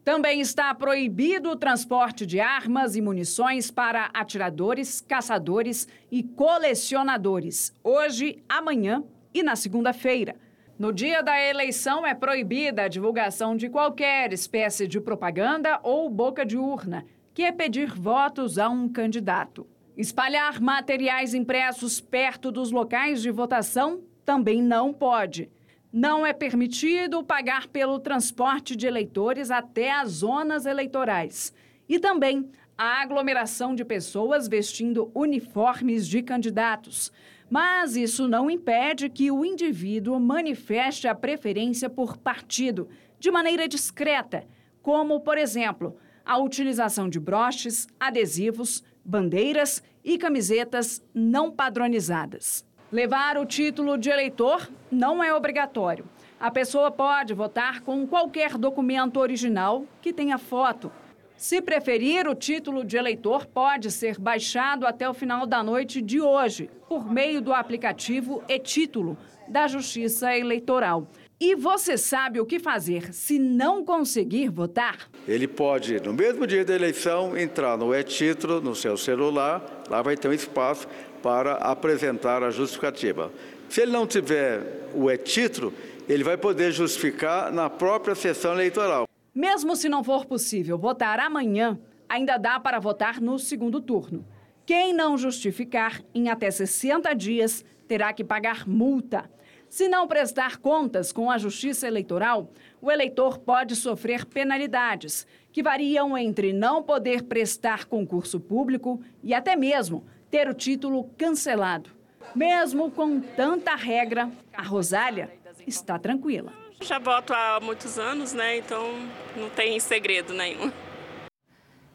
Também está proibido o transporte de armas e munições para atiradores, caçadores e colecionadores, hoje, amanhã e na segunda-feira. No dia da eleição, é proibida a divulgação de qualquer espécie de propaganda ou boca de urna, que é pedir votos a um candidato. Espalhar materiais impressos perto dos locais de votação também não pode. Não é permitido pagar pelo transporte de eleitores até as zonas eleitorais. E também a aglomeração de pessoas vestindo uniformes de candidatos. Mas isso não impede que o indivíduo manifeste a preferência por partido de maneira discreta, como, por exemplo, a utilização de broches, adesivos, bandeiras e camisetas não padronizadas. Levar o título de eleitor não é obrigatório. A pessoa pode votar com qualquer documento original que tenha foto. Se preferir, o título de eleitor pode ser baixado até o final da noite de hoje, por meio do aplicativo e-Título da Justiça Eleitoral. E você sabe o que fazer se não conseguir votar? Ele pode, no mesmo dia da eleição, entrar no e-título, no seu celular, lá vai ter um espaço para apresentar a justificativa. Se ele não tiver o e-título, ele vai poder justificar na própria sessão eleitoral. Mesmo se não for possível votar amanhã, ainda dá para votar no segundo turno. Quem não justificar em até 60 dias terá que pagar multa. Se não prestar contas com a Justiça Eleitoral, o eleitor pode sofrer penalidades, que variam entre não poder prestar concurso público e até mesmo ter o título cancelado. Mesmo com tanta regra, a Rosália está tranquila. Já voto há muitos anos, né? Então não tem segredo nenhum.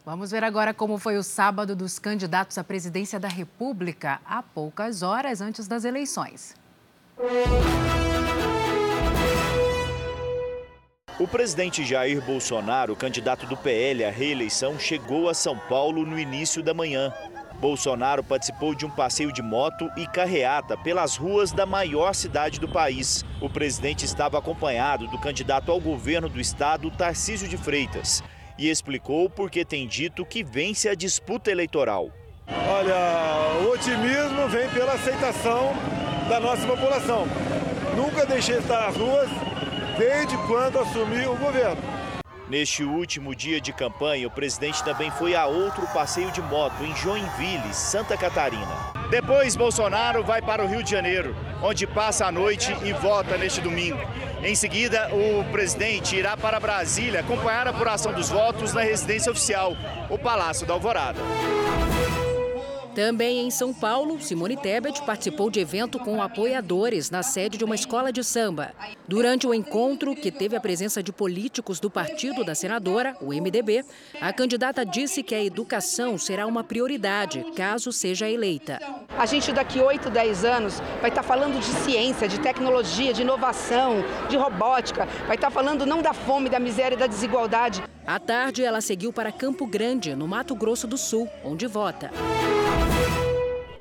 Vamos ver agora como foi o sábado dos candidatos à presidência da República, há poucas horas antes das eleições. O presidente Jair Bolsonaro, candidato do PL à reeleição, chegou a São Paulo no início da manhã. Bolsonaro participou de um passeio de moto e carreata pelas ruas da maior cidade do país. O presidente estava acompanhado do candidato ao governo do estado, Tarcísio de Freitas, e explicou por que tem dito que vence a disputa eleitoral. Olha, o otimismo vem pela aceitação da nossa população. Nunca deixei estar nas ruas desde quando assumi o governo. Neste último dia de campanha, o presidente também foi a outro passeio de moto em Joinville, Santa Catarina. Depois, Bolsonaro vai para o Rio de Janeiro, onde passa a noite e vota neste domingo. Em seguida, o presidente irá para Brasília acompanhar a apuração dos votos na residência oficial, o Palácio da Alvorada. Também em São Paulo, Simone Tebet participou de evento com apoiadores na sede de uma escola de samba. Durante o encontro, que teve a presença de políticos do partido da senadora, o MDB, a candidata disse que a educação será uma prioridade caso seja eleita. A gente daqui 8, 10 anos vai estar falando de ciência, de tecnologia, de inovação, de robótica, vai estar falando não da fome, da miséria e da desigualdade. À tarde, ela seguiu para Campo Grande, no Mato Grosso do Sul, onde vota.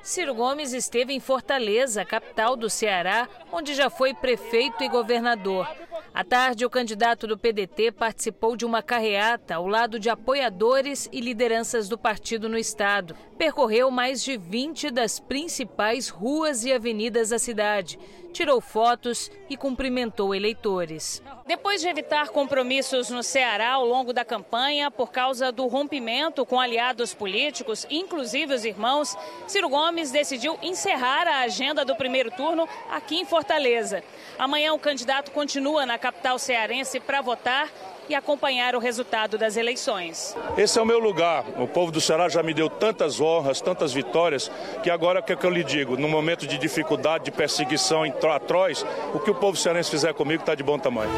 Ciro Gomes esteve em Fortaleza, capital do Ceará, onde já foi prefeito e governador. À tarde, o candidato do PDT participou de uma carreata ao lado de apoiadores e lideranças do partido no estado. Percorreu mais de 20 das principais ruas e avenidas da cidade tirou fotos e cumprimentou eleitores. Depois de evitar compromissos no Ceará ao longo da campanha por causa do rompimento com aliados políticos, inclusive os irmãos, Ciro Gomes decidiu encerrar a agenda do primeiro turno aqui em Fortaleza. Amanhã o candidato continua na capital cearense para votar e acompanhar o resultado das eleições. Esse é o meu lugar. O povo do Ceará já me deu tantas honras, tantas vitórias, que agora o que, é que eu lhe digo? No momento de dificuldade, de perseguição atroz, o que o povo cearense fizer comigo está de bom tamanho.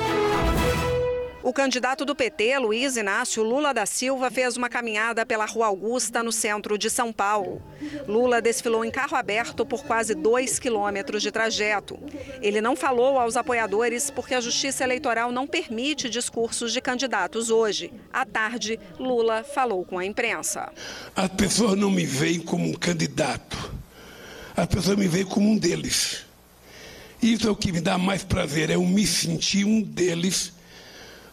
O candidato do PT, Luiz Inácio Lula da Silva, fez uma caminhada pela Rua Augusta, no centro de São Paulo. Lula desfilou em carro aberto por quase dois quilômetros de trajeto. Ele não falou aos apoiadores porque a Justiça Eleitoral não permite discursos de candidatos hoje. À tarde, Lula falou com a imprensa. As pessoas não me veem como um candidato. As pessoas me veem como um deles. Isso é o que me dá mais prazer, é eu me sentir um deles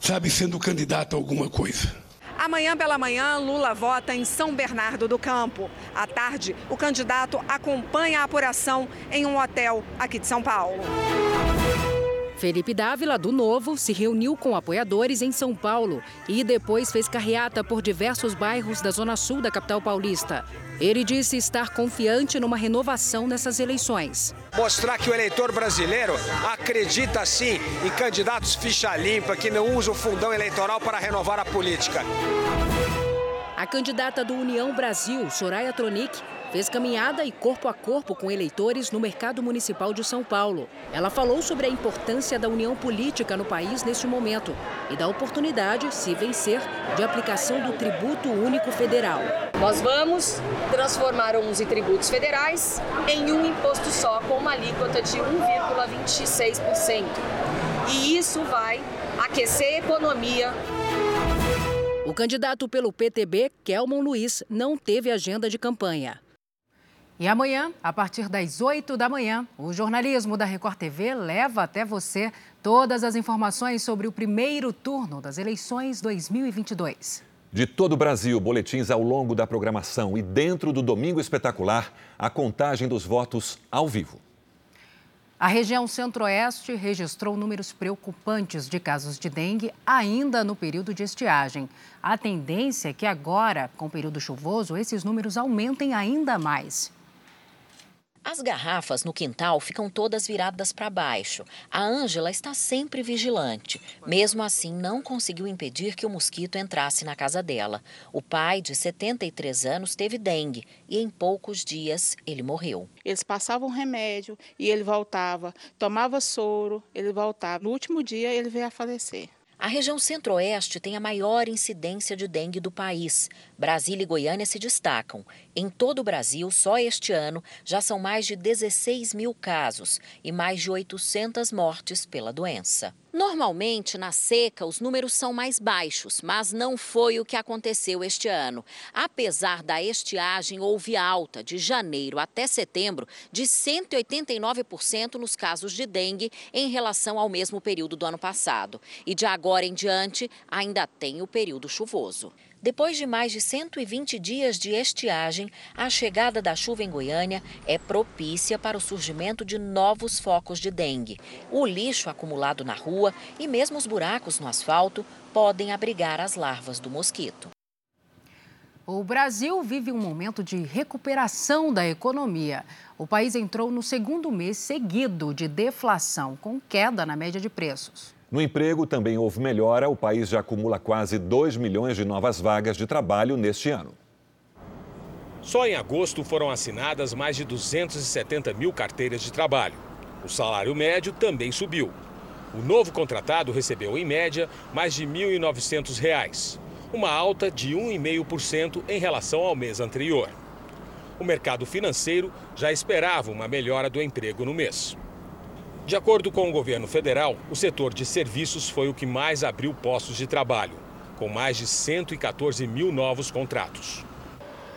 sabe, sendo candidato a alguma coisa. Amanhã pela manhã, Lula vota em São Bernardo do Campo. À tarde, o candidato acompanha a apuração em um hotel aqui de São Paulo. Felipe Dávila, do Novo, se reuniu com apoiadores em São Paulo e depois fez carreata por diversos bairros da zona sul da capital paulista. Ele disse estar confiante numa renovação nessas eleições. Mostrar que o eleitor brasileiro acredita sim em candidatos ficha limpa que não usam o fundão eleitoral para renovar a política. A candidata do União Brasil, Soraya Tronic, fez caminhada e corpo a corpo com eleitores no mercado municipal de São Paulo. Ela falou sobre a importância da união política no país neste momento e da oportunidade, se vencer, de aplicação do tributo único federal. Nós vamos transformar 11 tributos federais em um imposto só com uma alíquota de 1,26%. E isso vai aquecer a economia, o candidato pelo PTB, Kelmon Luiz, não teve agenda de campanha. E amanhã, a partir das 8 da manhã, o jornalismo da Record TV leva até você todas as informações sobre o primeiro turno das eleições 2022. De todo o Brasil, boletins ao longo da programação e dentro do Domingo Espetacular, a contagem dos votos ao vivo. A região centro-oeste registrou números preocupantes de casos de dengue ainda no período de estiagem. A tendência é que agora, com o período chuvoso, esses números aumentem ainda mais. As garrafas no quintal ficam todas viradas para baixo. A Ângela está sempre vigilante. Mesmo assim, não conseguiu impedir que o mosquito entrasse na casa dela. O pai, de 73 anos, teve dengue e em poucos dias ele morreu. Eles passavam remédio e ele voltava, tomava soro, ele voltava. No último dia, ele veio a falecer. A região centro-oeste tem a maior incidência de dengue do país. Brasília e Goiânia se destacam. Em todo o Brasil, só este ano, já são mais de 16 mil casos e mais de 800 mortes pela doença. Normalmente, na seca, os números são mais baixos, mas não foi o que aconteceu este ano. Apesar da estiagem, houve alta de janeiro até setembro de 189% nos casos de dengue em relação ao mesmo período do ano passado. E de agora em diante, ainda tem o período chuvoso. Depois de mais de 120 dias de estiagem, a chegada da chuva em Goiânia é propícia para o surgimento de novos focos de dengue. O lixo acumulado na rua e mesmo os buracos no asfalto podem abrigar as larvas do mosquito. O Brasil vive um momento de recuperação da economia. O país entrou no segundo mês seguido de deflação, com queda na média de preços. No emprego também houve melhora. O país já acumula quase 2 milhões de novas vagas de trabalho neste ano. Só em agosto foram assinadas mais de 270 mil carteiras de trabalho. O salário médio também subiu. O novo contratado recebeu, em média, mais de R$ 1.900, uma alta de 1,5% em relação ao mês anterior. O mercado financeiro já esperava uma melhora do emprego no mês. De acordo com o governo federal, o setor de serviços foi o que mais abriu postos de trabalho, com mais de 114 mil novos contratos.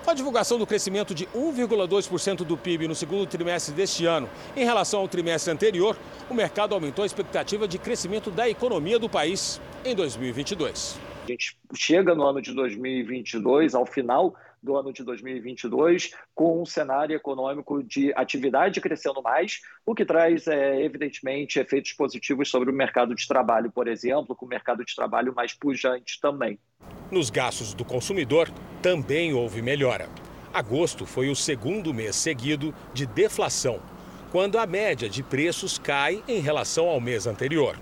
Com a divulgação do crescimento de 1,2% do PIB no segundo trimestre deste ano, em relação ao trimestre anterior, o mercado aumentou a expectativa de crescimento da economia do país em 2022. A gente chega no ano de 2022, ao final do ano de 2022, com um cenário econômico de atividade crescendo mais, o que traz, é, evidentemente, efeitos positivos sobre o mercado de trabalho, por exemplo, com o mercado de trabalho mais pujante também. Nos gastos do consumidor, também houve melhora. Agosto foi o segundo mês seguido de deflação, quando a média de preços cai em relação ao mês anterior.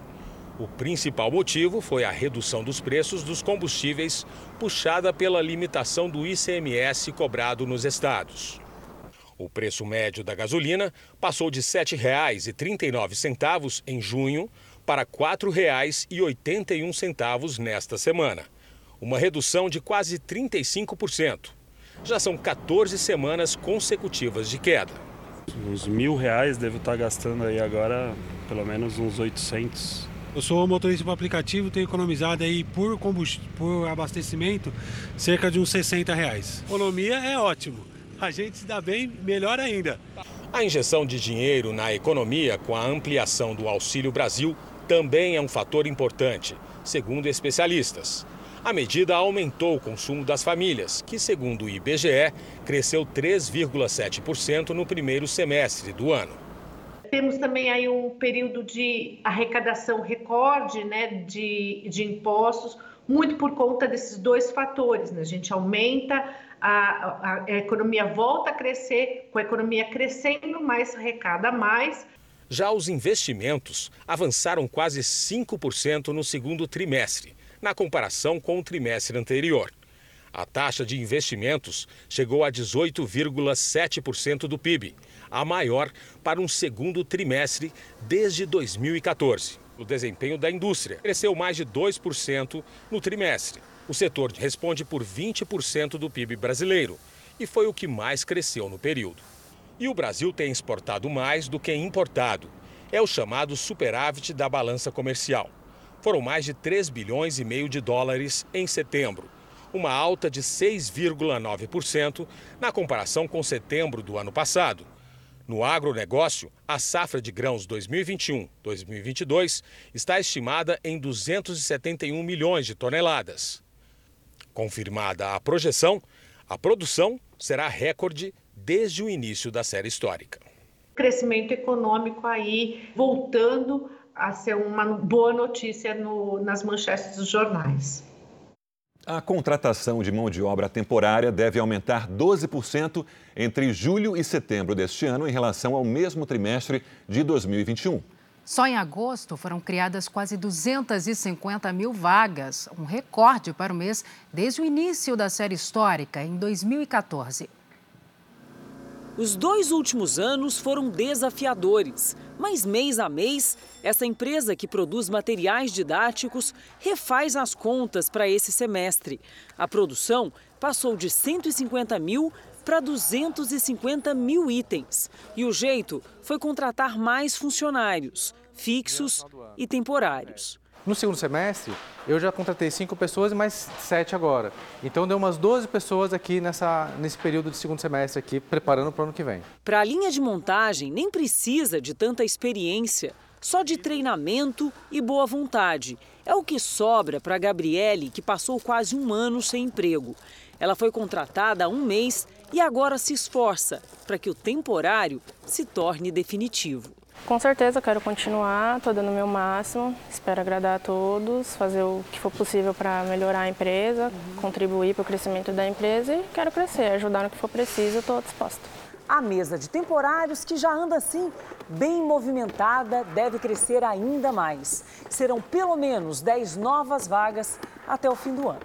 O principal motivo foi a redução dos preços dos combustíveis, puxada pela limitação do ICMS cobrado nos estados. O preço médio da gasolina passou de R$ 7,39 em junho para R$ 4,81 nesta semana, uma redução de quase 35%. Já são 14 semanas consecutivas de queda. Uns mil reais devo estar gastando aí agora pelo menos uns 800 eu sou motorista para aplicativo, tenho economizado aí por, por abastecimento cerca de uns 60 reais. Economia é ótimo. A gente se dá bem, melhor ainda. A injeção de dinheiro na economia com a ampliação do Auxílio Brasil também é um fator importante, segundo especialistas. A medida aumentou o consumo das famílias, que, segundo o IBGE, cresceu 3,7% no primeiro semestre do ano. Temos também aí um período de arrecadação recorde né, de, de impostos, muito por conta desses dois fatores. Né? A gente aumenta, a, a, a economia volta a crescer, com a economia crescendo, mais arrecada mais. Já os investimentos avançaram quase 5% no segundo trimestre, na comparação com o trimestre anterior. A taxa de investimentos chegou a 18,7% do PIB, a maior para um segundo trimestre desde 2014. O desempenho da indústria cresceu mais de 2% no trimestre. O setor responde por 20% do PIB brasileiro e foi o que mais cresceu no período. E o Brasil tem exportado mais do que importado. É o chamado superávit da balança comercial. Foram mais de 3 bilhões e meio de dólares em setembro, uma alta de 6,9% na comparação com setembro do ano passado. No agronegócio, a safra de grãos 2021-2022 está estimada em 271 milhões de toneladas. Confirmada a projeção, a produção será recorde desde o início da série histórica. Crescimento econômico aí voltando a ser uma boa notícia no, nas manchetes dos jornais. A contratação de mão de obra temporária deve aumentar 12% entre julho e setembro deste ano em relação ao mesmo trimestre de 2021. Só em agosto foram criadas quase 250 mil vagas, um recorde para o mês desde o início da série histórica, em 2014. Os dois últimos anos foram desafiadores, mas mês a mês, essa empresa que produz materiais didáticos refaz as contas para esse semestre. A produção passou de 150 mil para 250 mil itens. E o jeito foi contratar mais funcionários. fixos e temporários. No segundo semestre, eu já contratei cinco pessoas e mais sete agora. Então, deu umas 12 pessoas aqui nessa, nesse período de segundo semestre aqui, preparando para o ano que vem. Para a linha de montagem, nem precisa de tanta experiência, só de treinamento e boa vontade. É o que sobra para a Gabriele, que passou quase um ano sem emprego. Ela foi contratada há um mês e agora se esforça para que o temporário se torne definitivo. Com certeza quero continuar, estou dando o meu máximo, espero agradar a todos, fazer o que for possível para melhorar a empresa, uhum. contribuir para o crescimento da empresa e quero crescer, ajudar no que for preciso, estou disposta. A mesa de temporários, que já anda assim, bem movimentada, deve crescer ainda mais. Serão pelo menos 10 novas vagas até o fim do ano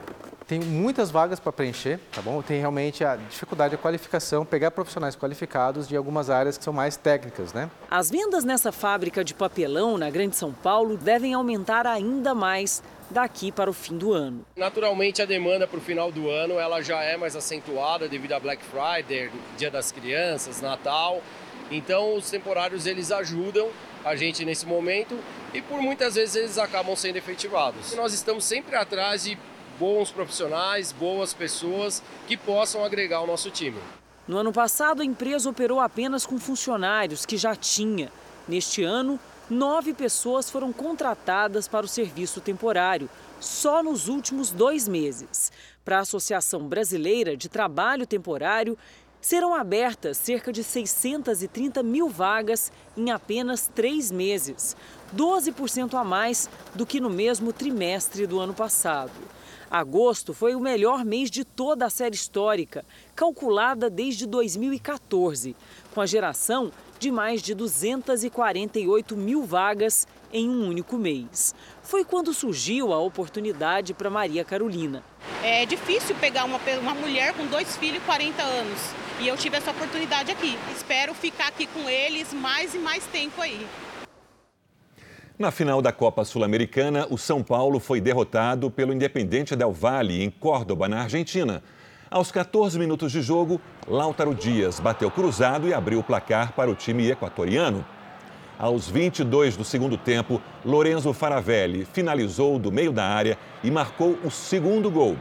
tem muitas vagas para preencher, tá bom? Tem realmente a dificuldade da qualificação, pegar profissionais qualificados de algumas áreas que são mais técnicas, né? As vendas nessa fábrica de papelão na Grande São Paulo devem aumentar ainda mais daqui para o fim do ano. Naturalmente a demanda para o final do ano ela já é mais acentuada devido a Black Friday, Dia das Crianças, Natal. Então os temporários eles ajudam a gente nesse momento e por muitas vezes eles acabam sendo efetivados. Nós estamos sempre atrás de bons profissionais, boas pessoas que possam agregar ao nosso time. No ano passado, a empresa operou apenas com funcionários que já tinha. Neste ano, nove pessoas foram contratadas para o serviço temporário, só nos últimos dois meses. Para a Associação Brasileira de Trabalho Temporário, serão abertas cerca de 630 mil vagas em apenas três meses, 12% a mais do que no mesmo trimestre do ano passado. Agosto foi o melhor mês de toda a série histórica, calculada desde 2014, com a geração de mais de 248 mil vagas em um único mês. Foi quando surgiu a oportunidade para Maria Carolina. É difícil pegar uma, uma mulher com dois filhos e 40 anos. E eu tive essa oportunidade aqui. Espero ficar aqui com eles mais e mais tempo aí. Na final da Copa Sul-Americana, o São Paulo foi derrotado pelo Independente Del Valle, em Córdoba, na Argentina. Aos 14 minutos de jogo, Lautaro Dias bateu cruzado e abriu o placar para o time equatoriano. Aos 22 do segundo tempo, Lorenzo Faravelli finalizou do meio da área e marcou o segundo gol.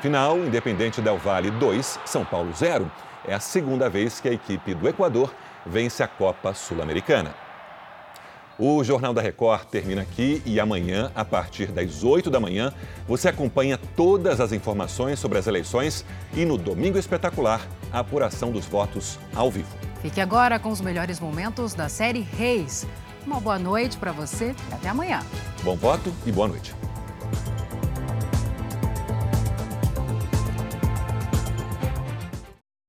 Final, Independente Del Valle 2, São Paulo 0. É a segunda vez que a equipe do Equador vence a Copa Sul-Americana. O Jornal da Record termina aqui e amanhã, a partir das 8 da manhã, você acompanha todas as informações sobre as eleições e no Domingo Espetacular, a apuração dos votos ao vivo. Fique agora com os melhores momentos da série Reis. Uma boa noite para você e até amanhã. Bom voto e boa noite.